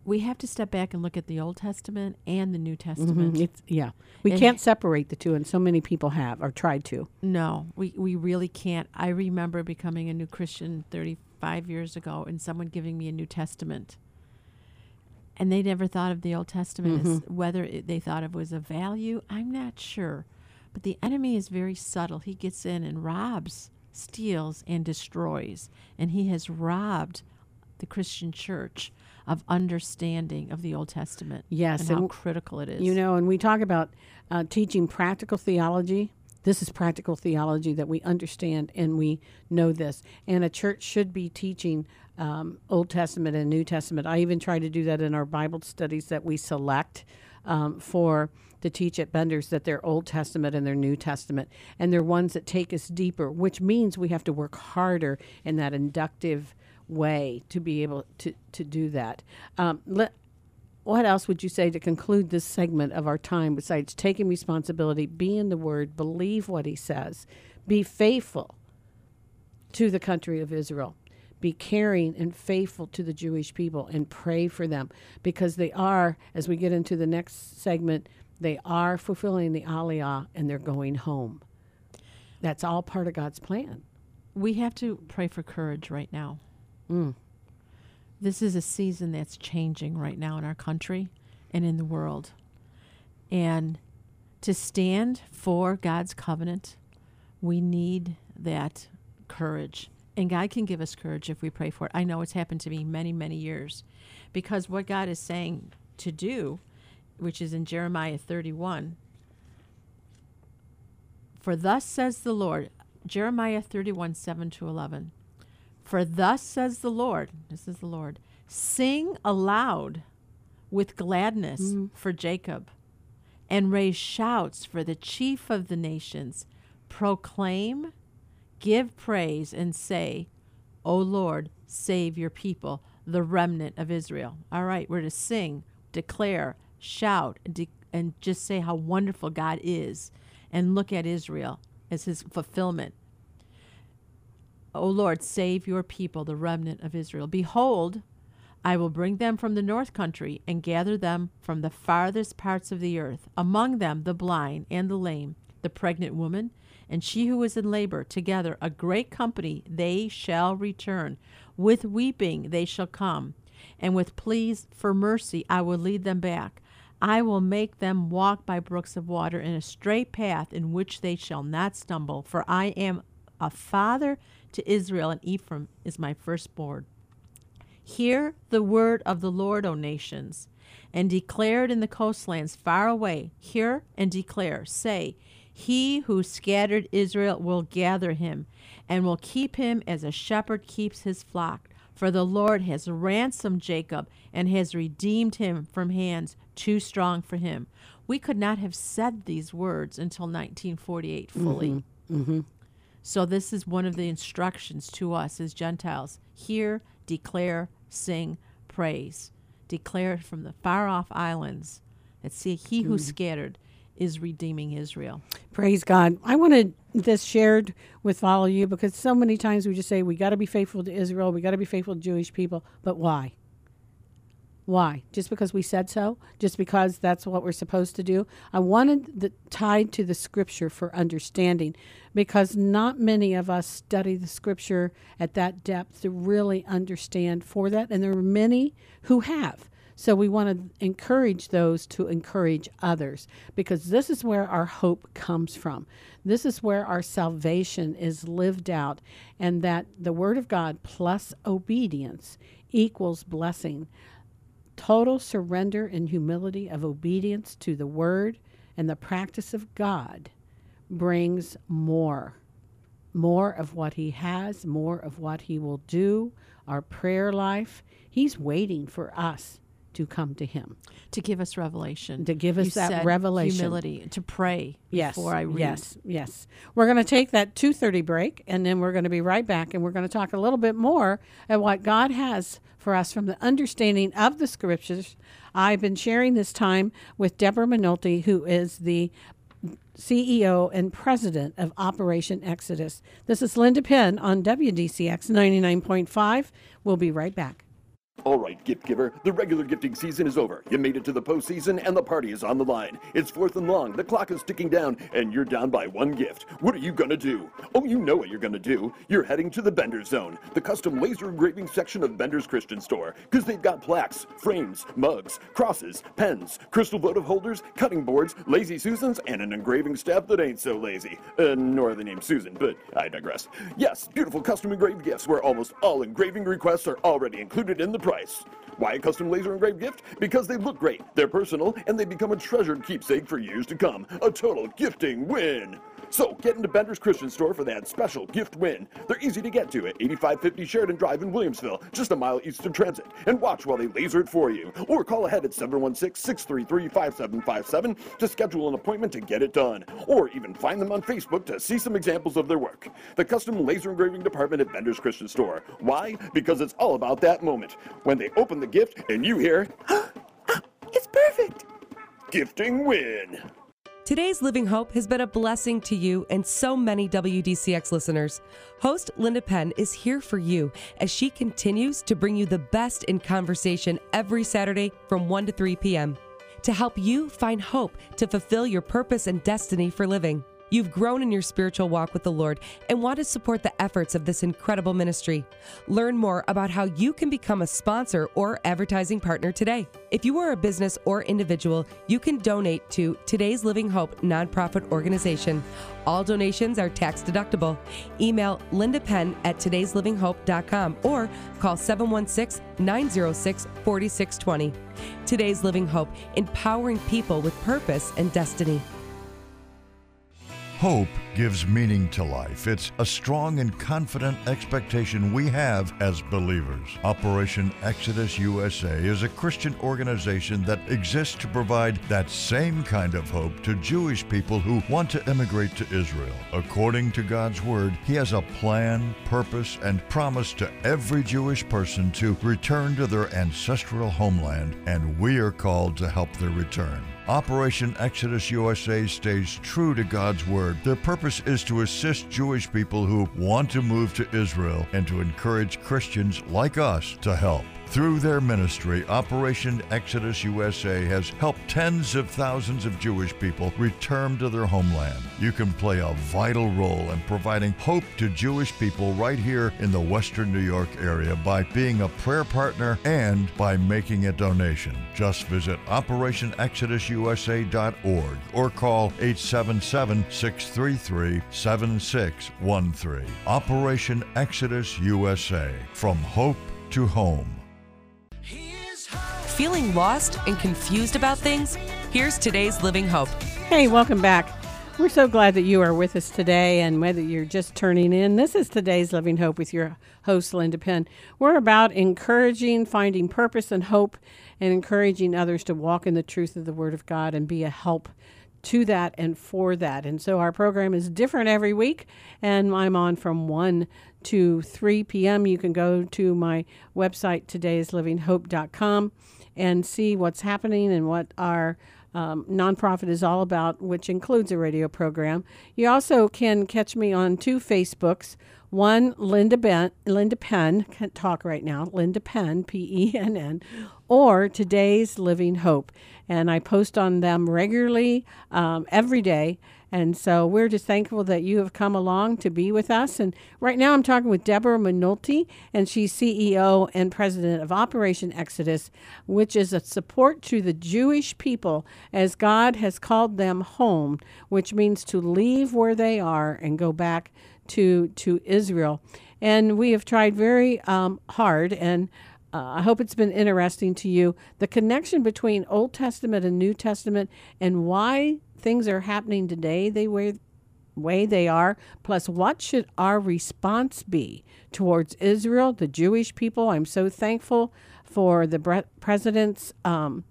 We have to step back and look at the Old Testament and the New Testament. Mhm. It's, yeah. We And- can't separate the two, and so many people have or tried to. No, we, we really can't. I remember becoming a new Christian 35 years ago and someone giving me a New Testament. And they never thought of the Old Testament as Mhm. whether it, they thought it was a value. I'm not sure. But the enemy is very subtle. He gets in and robs, steals, and destroys. And he has robbed the Christian church of understanding of the Old Testament. Yes, And how w- critical it is. You know, and we talk about uh, teaching practical theology. This is practical theology that we understand and we know this. And a church should be teaching um, Old Testament and New Testament. I even try to do that in our Bible studies that we select um, for to teach at Bender's that they're Old Testament and they're New Testament. And they're ones that take us deeper, which means we have to work harder in that inductive way to be able to, to do that. Um, let, what else would you say to conclude this segment of our time besides taking responsibility, be in the Word, believe what He says, be faithful to the country of Israel, be caring and faithful to the Jewish people, and pray for them because they are, as we get into the next segment, They are fulfilling the aliyah and they're going home. That's all part of God's plan. We have to pray for courage right now. Mm. This is a season that's changing right now in our country and in the world. And to stand for God's covenant, we need that courage. And God can give us courage if we pray for it. I know it's happened to me many, many years because what God is saying to do, which is in Jeremiah 31, for thus says the Lord, Jeremiah 31, 7 to 11. For thus says the Lord, this is the Lord, sing aloud with gladness Mm-hmm. for Jacob and raise shouts for the chief of the nations. Proclaim, give praise, and say, O Lord, save your people, the remnant of Israel. All right, we're to sing, declare, shout, de- and just say how wonderful God is and look at Israel as his fulfillment. O Lord, save your people, the remnant of Israel. Behold, I will bring them from the north country and gather them from the farthest parts of the earth, among them the blind and the lame, the pregnant woman, and she who is in labor, together a great company they shall return. With weeping they shall come, and with pleas for mercy I will lead them back. I will make them walk by brooks of water in a straight path in which they shall not stumble, for I am a father to Israel, and Ephraim is my firstborn. Hear the word of the Lord, O nations, and declare it in the coastlands far away. Hear and declare. Say, He who scattered Israel will gather him, and will keep him as a shepherd keeps his flock. For the Lord has ransomed Jacob and has redeemed him from hands too strong for him. We could not have said these words until 1948 fully. Mm-hmm. So this is one of the instructions to us as Gentiles. Hear, declare, sing, praise. Declare from the far off islands that see he who Mm. scattered is redeeming Israel. Praise God. I wanted this shared with all of you because so many times we just say we got to be faithful to Israel, we got to be faithful to Jewish people, but why? Why? Just because we said so? Just because that's what we're supposed to do? I wanted the tied to the scripture for understanding because not many of us study the scripture at that depth to really understand for that and there are many who have. So we want to encourage those to encourage others because this is where our hope comes from. This is where our salvation is lived out, and that the Word of God plus obedience equals blessing. Total surrender and humility of obedience to the Word and the practice of God brings more more of what he has, more of what he will do, our prayer life. He's waiting for us to come to him. To give us revelation. To give us You that revelation. Humility. To pray Yes. before I read. Yes. Yes. We're going to take that 2:30 break and then we're going to be right back and we're going to talk a little bit more at what God has for us from the understanding of the scriptures. I've been sharing this time with Deborah Minolti who is the CEO and president of Operation Exodus. This is Linda Penn on WDCX 99.5. We'll be right back. All right, gift giver, the regular gifting season is over. You made it to the postseason, and the party is on the line. It's fourth and long, the clock is ticking down, and you're down by one gift. What are you gonna do? Oh, you know what you're gonna do. You're heading to the Bender Zone, the custom laser engraving section of Bender's Christian Store, because they've got plaques, frames, mugs, crosses, pens, crystal votive holders, cutting boards, lazy Susans, and an engraving staff that ain't so lazy. Uh, nor the name Susan, but I digress. Yes, beautiful custom engraved gifts where almost all engraving requests are already included in the price. Why a custom laser engraved gift? Because they look great, they're personal, and they become a treasured keepsake for years to come. A total gifting win! So get into Bender's Christian Store for that special gift win. They're easy to get to at 8550 Sheridan Drive in Williamsville, just a mile east of Transit. And watch while they laser it for you. Or call ahead at 716-633-5757 to schedule an appointment to get it done. Or even find them on Facebook to see some examples of their work. The custom laser engraving department at Bender's Christian Store. Why? Because it's all about that moment. When they open the gift and you hear, it's perfect! Gifting win! Today's Living Hope has been a blessing to you and so many WDCX listeners. Host Linda Penn is here for you as she continues to bring you the best in conversation every Saturday from 1 to 3 p.m. to help you find hope to fulfill your purpose and destiny for living. You've grown in your spiritual walk with the Lord and want to support the efforts of this incredible ministry. Learn more about how you can become a sponsor or advertising partner today. If you are a business or individual, you can donate to Today's Living Hope nonprofit organization. All donations are tax deductible. Email Linda Penn at today'slivinghope.com or call 716 906 4620. Today's Living Hope, empowering people with purpose and destiny. Hope gives meaning to life. It's a strong and confident expectation we have as believers. Operation Exodus USA is a Christian organization that exists to provide that same kind of hope to Jewish people who want to immigrate to Israel. According to God's Word, He has a plan, purpose, and promise to every Jewish person to return to their ancestral homeland, and we are called to help their return. Operation Exodus USA stays true to God's Word. Their purpose is to assist Jewish people who want to move to Israel and to encourage Christians like us to help. Through their ministry, Operation Exodus USA has helped tens of thousands of Jewish people return to their homeland. You can play a vital role in providing hope to Jewish people right here in the Western New York area by being a prayer partner and by making a donation. Just visit OperationExodusUSA.org or call 877 633 7613. Operation Exodus USA From Hope to Home. Feeling lost and confused about things? Here's today's Living Hope. Hey, welcome back. We're so glad that you are with us today, and whether you're just turning in, this is today's Living Hope with your host, Linda Penn. We're about encouraging, finding purpose and hope, and encouraging others to walk in the truth of the Word of God and be a help to that and for that. And so our program is different every week, and I'm on from 1 to 3 p.m. You can go to my website, todayslivinghope.com and see what's happening and what our um, nonprofit is all about, which includes a radio program. You also can catch me on two Facebooks. One, Linda Ben, Linda Penn, can't talk right now, Linda Penn, P E N N, or Today's Living Hope. And I post on them regularly um, every day. And so we're just thankful that you have come along to be with us. And right now I'm talking with Deborah Minolti, and she's CEO and president of Operation Exodus, which is a support to the Jewish people as God has called them home, which means to leave where they are and go back to to Israel. And we have tried very um, hard and uh, I hope it's been interesting to you the connection between Old Testament and New Testament and why things are happening today the way, way they are, plus what should our response be towards Israel, the Jewish people. I'm so thankful for the president's um,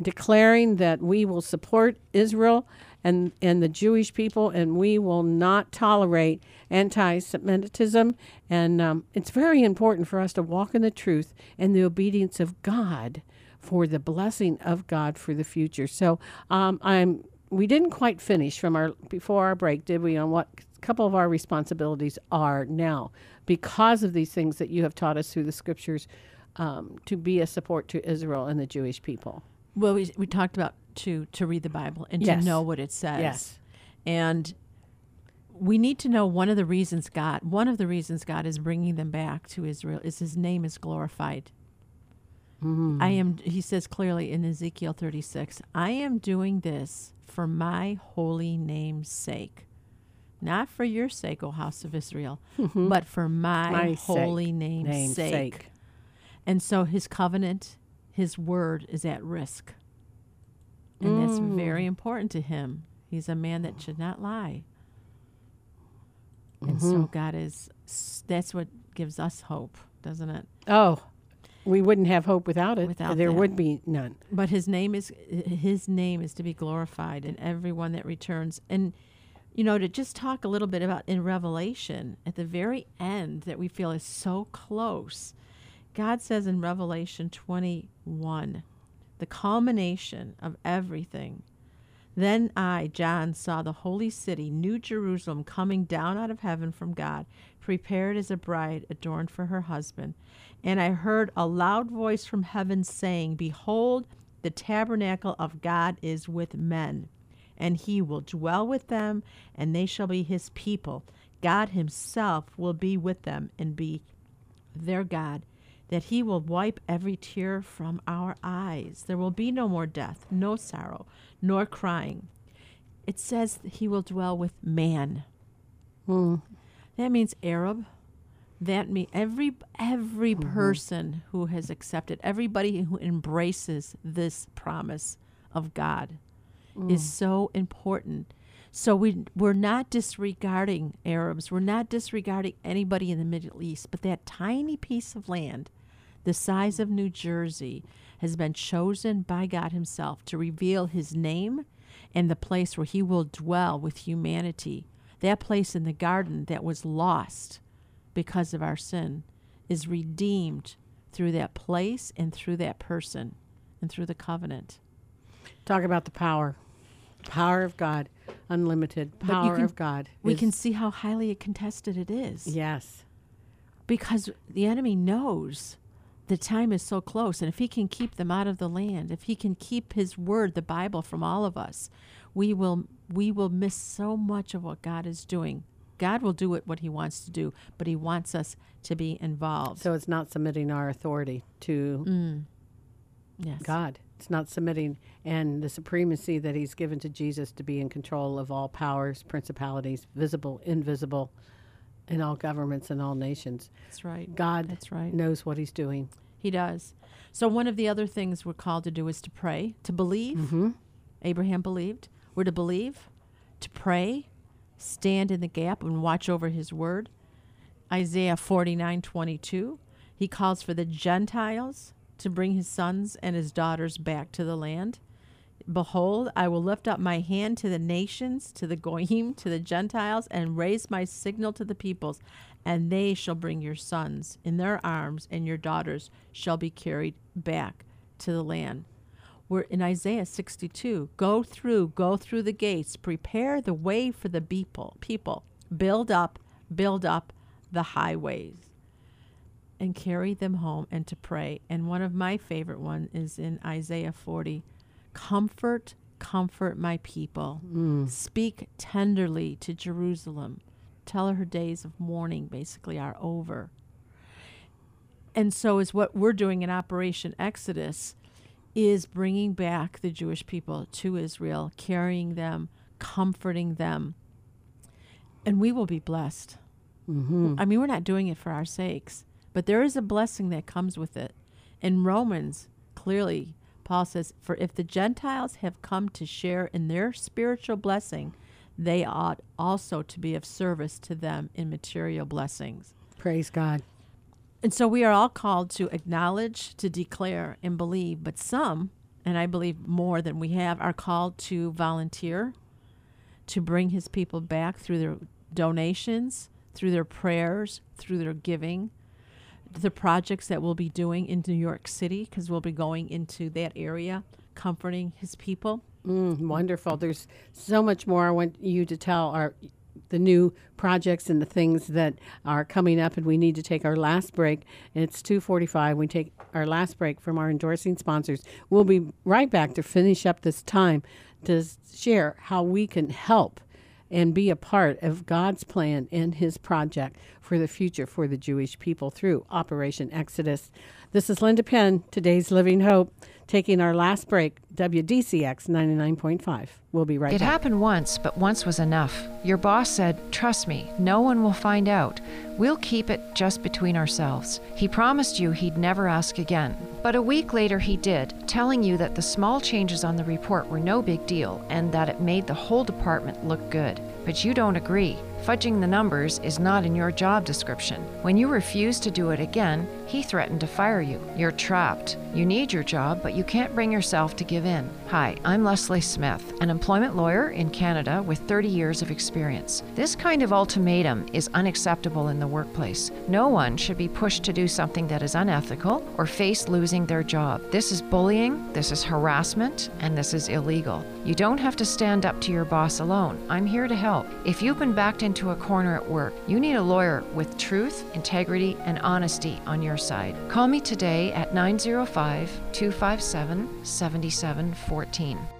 declaring that we will support Israel and, and the Jewish people, and we will not tolerate anti Semitism. And um, it's very important for us to walk in the truth and the obedience of God for the blessing of God for the future. So um, I'm we didn't quite finish from our before our break, did we? On what a couple of our responsibilities are now because of these things that you have taught us through the scriptures um, to be a support to Israel and the Jewish people. Well, we, we talked about to to read the Bible and Yes. to know what it says. Yes. And we need to know one of the reasons God, one of the reasons God is bringing them back to Israel is His name is glorified. Mm-hmm. I am. He says clearly in Ezekiel 36, I am doing this for my holy name's sake. Not for your sake, O house of Israel, but for my, Mm-hmm. My holy sake. name's, Name's sake. sake. And so his covenant, his word is at risk. And that's Mm. very important to him. He's a man that should not lie. And so Mm-hmm. God is, that's what gives us hope, doesn't it? Oh, we wouldn't have hope without it. Without there that. would be none. But his name is his name is to be glorified in everyone that returns. And you know, to just talk a little bit about in Revelation at the very end that we feel is so close. God says in Revelation 21, the culmination of everything. Then I, John, saw the holy city, New Jerusalem, coming down out of heaven from God, prepared as a bride adorned for her husband. And I heard a loud voice from heaven saying, Behold, The tabernacle of God is with men, and he will dwell with them, and they shall be his people. God himself will be with them and be their God, that he will wipe every tear from our eyes. There will be no more death, no sorrow, nor crying. It says he will dwell with man. Hmm. That means Arab. That means every every mm-hmm. person who has accepted, everybody who embraces this promise of God is mm. so important. So we we're not disregarding Arabs. We're not disregarding anybody in the Middle East, but that tiny piece of land, the size of New Jersey, has been chosen by God himself to reveal his name and the place where he will dwell with humanity. That place in the garden that was lost because of our sin is redeemed through that place and through that person and through the covenant. Talk about the power. Power of God. Unlimited power can- of God. We can see how highly contested it is. Yes. Because the enemy knows the time is so close. And if he can keep them out of the land, if he can keep his word, the Bible, from all of us, we will we will miss so much of what God is doing. God will do it what he wants to do, but he wants us to be involved. So it's not submitting our authority to Mm. yes. God. It's not submitting and the supremacy that He's given to Jesus to be in control of all powers, principalities, visible, invisible, in all governments and all nations. That's right. God That's right. knows what He's doing. He does. So one of the other things we're called to do is to pray, to believe. Mhm. Abraham believed. We're to believe, to pray, stand in the gap and watch over his word. Isaiah 49 22. He calls for the Gentiles to bring his sons and his daughters back to the land. Behold, I will lift up my hand to the nations, to the Goyim, to the Gentiles, and raise my signal to the peoples, and they shall bring your sons in their arms, and your daughters shall be carried back to the land. We're in Isaiah 62. Go through, go through the gates, prepare the way for the people, people. Build up, build up the highways and carry them home and to pray. And one of my favorite one is in Isaiah 40. Comfort, comfort my people. Hmm. Speak tenderly to Jerusalem. Tell her her days of mourning basically are over. And so is what we're doing in Operation Exodus is bringing back the Jewish people to Israel, carrying them, comforting them. And we will be blessed. Mm-hmm. I mean, we're not doing it for our sakes, but there is a blessing that comes with it. In Romans, clearly, Paul says, For if the Gentiles have come to share in their spiritual blessing, they ought also to be of service to them in material blessings. Praise God. And so we are all called to acknowledge, to declare, and believe. But some, and I believe more than we have, are called to volunteer, to bring his people back through their donations, through their prayers, through their giving. The projects that we'll be doing in New York City, because we'll be going into that area, comforting his people. Mm, wonderful. There's so much more I want you to tell our the new projects and the things that are coming up and we need to take our last break. It's 2:45. We take our last break from our endorsing sponsors. We'll be right back to finish up this time to share how we can help and be a part of God's plan and his project for the future for the Jewish people through Operation Exodus. This is Linda Penn, today's Living Hope, taking our last break, WDCX 99.5. We'll be right It back. It happened once, but once was enough. Your boss said, Trust me, no one will find out. We'll keep it just between ourselves. He promised you he'd never ask again. But a week later, he did, telling you that the small changes on the report were no big deal and that it made the whole department look good. But you don't agree. Fudging the numbers is not in your job description. When you refuse to do it again, he threatened to fire you. You're trapped. You need your job, but you can't bring yourself to give in. Hi, I'm Leslie Smith, an employment lawyer in Canada with 30 years of experience. This kind of ultimatum is unacceptable in the workplace. No one should be pushed to do something that is unethical or face losing their job. This is bullying, this is harassment, and this is illegal. You don't have to stand up to your boss alone. I'm here to help. If you've been backed into a corner at work, you need a lawyer with truth, integrity, and honesty on your side. Call me today at 905 257 7714.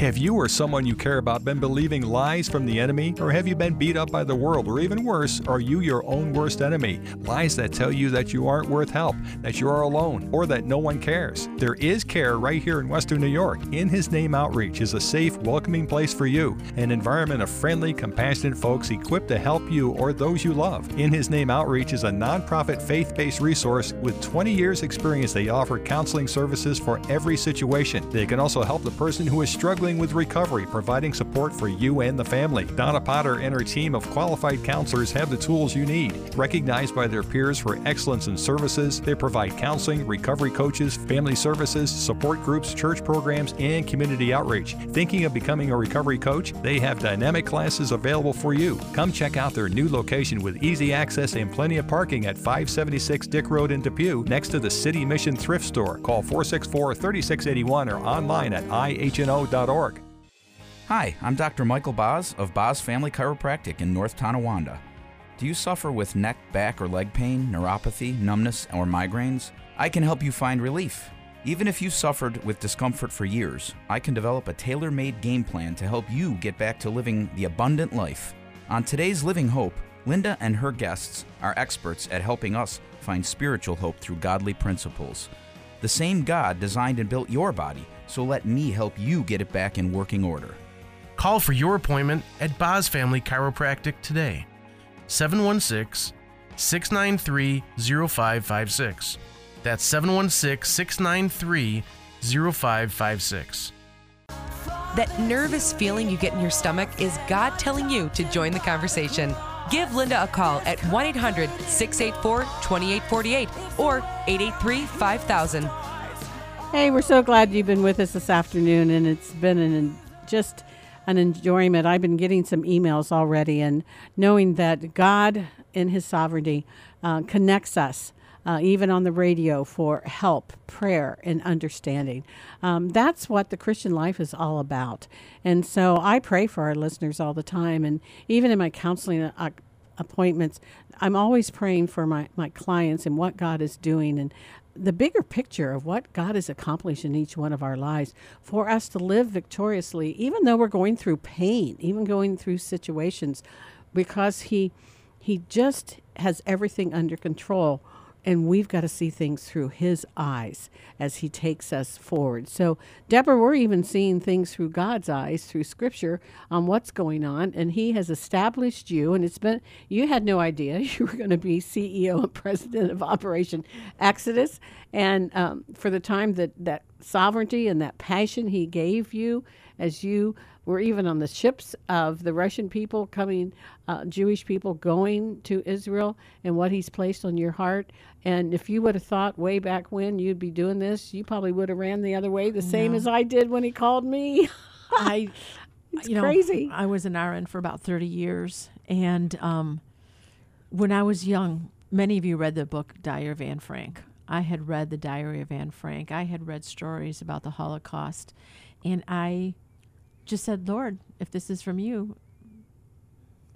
Have you or someone you care about been believing lies from the enemy? Or have you been beat up by the world? Or even worse, are you your own worst enemy? Lies that tell you that you aren't worth help, that you are alone, or that no one cares. There is care right here in Western New York. In His Name Outreach is a safe, welcoming place for you, an environment of friendly, compassionate folks equipped to help you or those you love. In His Name Outreach is a nonprofit faith based resource with 20 years' experience. They offer counseling services for every situation. They can also help the person who is struggling with recovery, providing support for you and the family. Donna Potter and her team of qualified counselors have the tools you need. Recognized by their peers for excellence in services, they provide counseling, recovery coaches, family services, support groups, church programs, and community outreach. Thinking of becoming a recovery coach? They have dynamic classes available for you. Come check out their new location with easy access and plenty of parking at 576 Dick Road in Depew, next to the City Mission Thrift Store. Call 464 3681 or online at ihno.org. Hi, I'm Dr. Michael Boz of Boz Family Chiropractic in North Tonawanda. Do you suffer with neck, back, or leg pain, neuropathy, numbness, or migraines? I can help you find relief. Even if you suffered with discomfort for years, I can develop a tailor made game plan to help you get back to living the abundant life. On today's Living Hope, Linda and her guests are experts at helping us find spiritual hope through godly principles. The same God designed and built your body, so let me help you get it back in working order. Call for your appointment at Boz Family Chiropractic today. 716 693 0556. That's 716 693 0556. That nervous feeling you get in your stomach is God telling you to join the conversation. Give Linda a call at 1 800 684 2848 or 883 5000. Hey, we're so glad you've been with us this afternoon, and it's been an just an enjoyment. I've been getting some emails already, and knowing that God, in His sovereignty, uh, connects us. Uh, even on the radio for help, prayer, and understanding. Um, that's what the Christian life is all about. And so I pray for our listeners all the time. And even in my counseling uh, appointments, I'm always praying for my, my clients and what God is doing. And the bigger picture of what God has accomplished in each one of our lives for us to live victoriously, even though we're going through pain, even going through situations, because He He just has everything under control. And we've got to see things through his eyes as he takes us forward. So, Deborah, we're even seeing things through God's eyes, through scripture, on what's going on. And he has established you, and it's been, you had no idea you were going to be CEO and president of Operation Exodus. And um, for the time that that sovereignty and that passion he gave you as you were even on the ships of the Russian people coming, uh, Jewish people going to Israel, and what He's placed on your heart. And if you would have thought way back when you'd be doing this, you probably would have ran the other way, the same as I did when He called me. I, It's you know, crazy. I was an RN for about 30 years. And um, when I was young, many of you read the book Diary of Anne Frank. I had read the Diary of Anne Frank. I had read stories about the Holocaust. And I just said, Lord, if this is from you,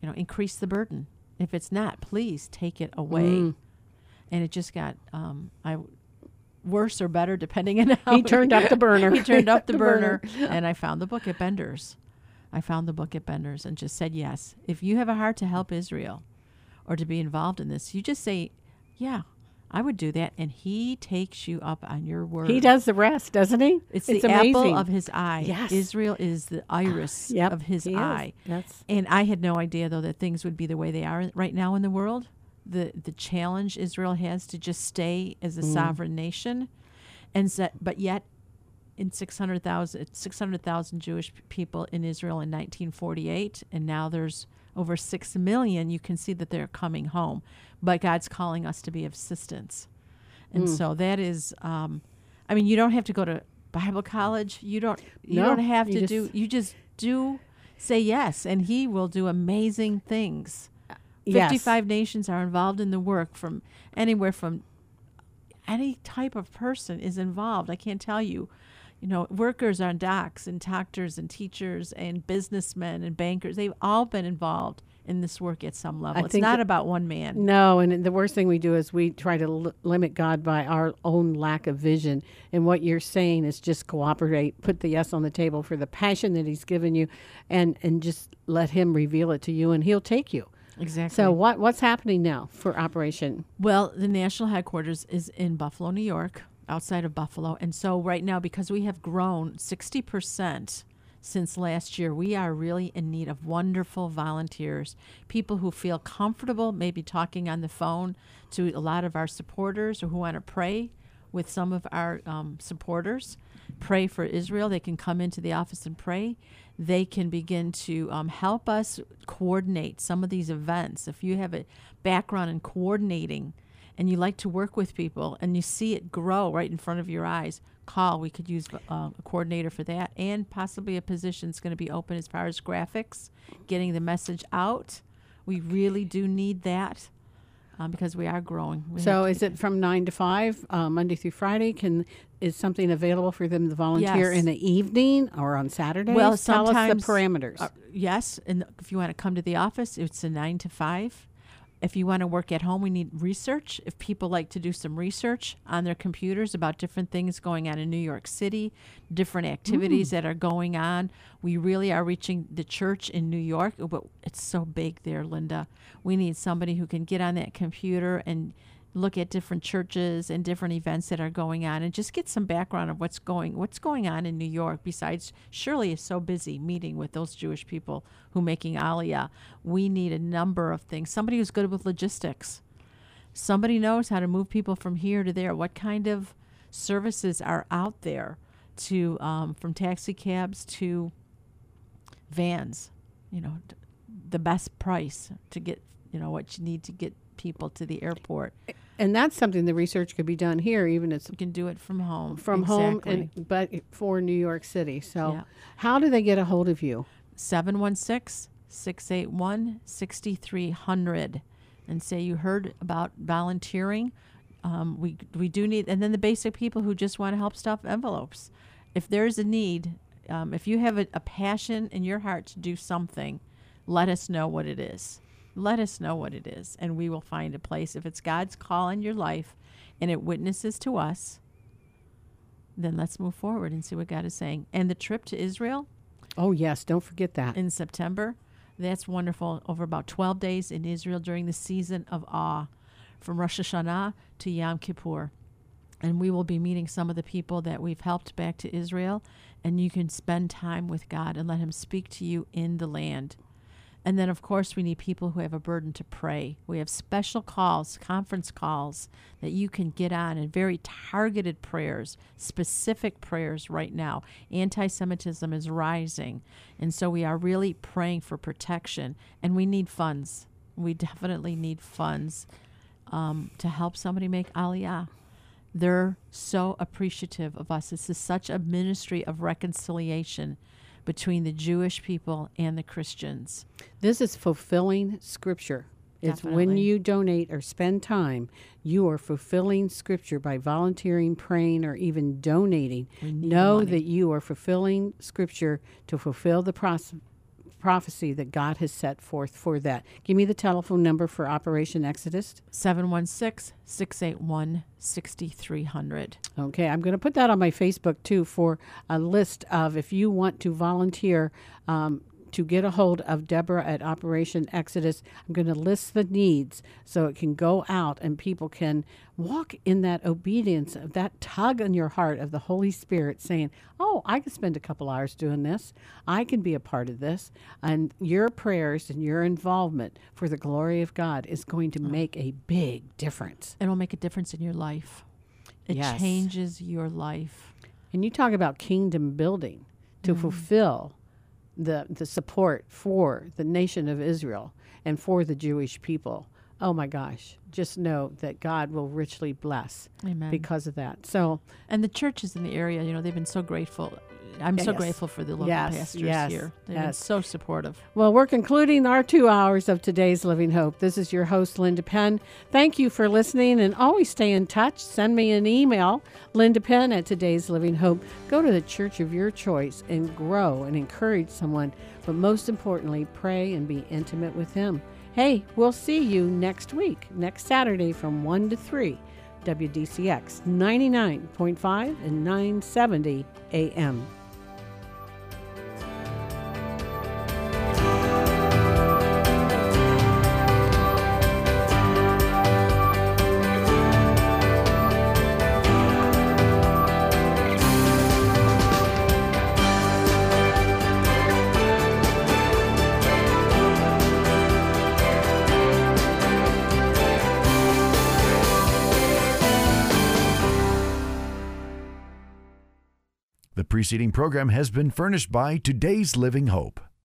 you know, increase the burden. If it's not, please take it away. Mm. And it just got um, I worse or better depending on how He turned up the burner. he turned up the, The burner, burner. and I found the book at Bender's. I found the book at Bender's and just said yes. If you have a heart to help Israel or to be involved in this, you just say, "Yeah, I would do that." And he takes you up on your word. He does the rest, doesn't he? It's, It's the amazing. apple of his eye. Yes. Israel is the iris Yep, of his is. eye. That's- and I had no idea though that things would be the way they are right now in the world. The the challenge Israel has to just stay as a Mm. sovereign nation, and so, but yet in 600,000 600,000 Jewish people in Israel in 1948 and now there's over 6 million you can see that they're coming home but God's calling us to be of assistance and Mm. so that is um, I mean you don't have to go to Bible college you don't you No, don't have you to do you just do say yes and he will do amazing things yes. 55 nations are involved in the work from anywhere from any type of person is involved. I can't tell you. You know, workers on docks and doctors and teachers and businessmen and bankers. They've all been involved in this work at some level. I it's not that- about one man. No, and the worst thing we do is we try to li- limit God by our own lack of vision. And what you're saying is just cooperate, put the yes on the table for the passion that He's given you, and and just let Him reveal it to you, and He'll take you. Exactly. So what what's happening now for Operation? Well, the national headquarters is in Buffalo, New York, outside of Buffalo. And so, right now, because we have grown 60% since last year, we are really in need of wonderful volunteers, people who feel comfortable maybe talking on the phone to a lot of our supporters or who want to pray with some of our um, supporters, pray for Israel. They can come into the office and pray. They can begin to um, help us coordinate some of these events. If you have a background in coordinating and you like to work with people and you see it grow right in front of your eyes, call. We could use uh, a coordinator for that, and possibly a position is going to be open as far as graphics, getting the message out. We really do need that um, because we are growing. We So is it from nine to five, uh, Monday through Friday? Can is something available for them to volunteer Yes. in the evening or on Saturdays? Well, tell sometimes us the parameters. uh, yes, and if you want to come to the office, it's a nine to five. If you want to work at home, we need research. If people like to do some research on their computers about different things going on in New York City, different activities Mm. that are going on, we really are reaching the church in New York. But it's so big there, Linda. We need somebody who can get on that computer and look at different churches and different events that are going on and just get some background of what's going what's going on in New York besides Shirley is so busy meeting with those Jewish people who making aliyah. We need a number of things. Somebody who's good with logistics. Somebody knows how to move people from here to there. What kind of services are out there to um, from taxi cabs to vans you know the best price to get you know what you need to get people to the airport and that's something the research could be done here, even it's you can do it from home from home, and but for New York City. So, Yeah. how do they get a hold of you? 716 681 6300 and say you heard about volunteering. Um, we, we do need, and then the basic people who just want to help stuff envelopes. If there's a need, um, if you have a, a passion in your heart to do something, let us know what it is. Let us know what it is, and we will find a place. If it's God's call in your life and it witnesses to us, then let's move forward and see what God is saying. And the trip to Israel, Oh yes, don't forget that. in September. That's wonderful. Over about 12 days in Israel during the season of awe, from Rosh Hashanah to Yom Kippur. And we will be meeting some of the people that we've helped back to Israel. And you can spend time with God and let Him speak to you in the land. And then, of course, we need people who have a burden to pray. We have special calls, conference calls that you can get on, and very targeted prayers, specific prayers right now. Anti Semitism is rising. And so we are really praying for protection. And we need funds. We definitely need funds um, to help somebody make aliyah. They're so appreciative of us. This is such a ministry of reconciliation between the Jewish people and the Christians. This is fulfilling Scripture. It's when you donate or spend time, you are fulfilling Scripture by volunteering, praying, or even donating. Know money. that you are fulfilling Scripture to fulfill the pros- prophecy that God has set forth for that. Give me the telephone number for Operation Exodus. 716 681 6300. Okay, I'm going to put that on my Facebook too for a list of if you want to volunteer um, to get a hold of Deborah at Operation Exodus. I'm going to list the needs so it can go out and people can walk in that obedience of that tug in your heart of the Holy Spirit saying, Oh, I can spend a couple hours doing this. I can be a part of this. And your prayers and your involvement for the glory of God is going to mm. make a big difference. It'll make a difference in your life. It Yes. changes your life. And you talk about kingdom building to mm. fulfill the the support for the nation of Israel and for the Jewish people. Oh my gosh, just know that God will richly bless Amen. because of that. So, And the churches in the area, you know, they've been so grateful. I'm so grateful for the local Yes, pastors yes, here. They've been so supportive. well, we're concluding our two hours of today's Living Hope. This is your host, Linda Penn. Thank you for listening and always stay in touch. Send me an email, Linda Penn at today's Living Hope. Go to the church of your choice and grow and encourage someone, but most importantly, pray and be intimate with Him. Hey, we'll see you next week, next Saturday from 1 to 3, WDCX 99.5 and 970 AM. Preceding program has been furnished by Today's Living Hope.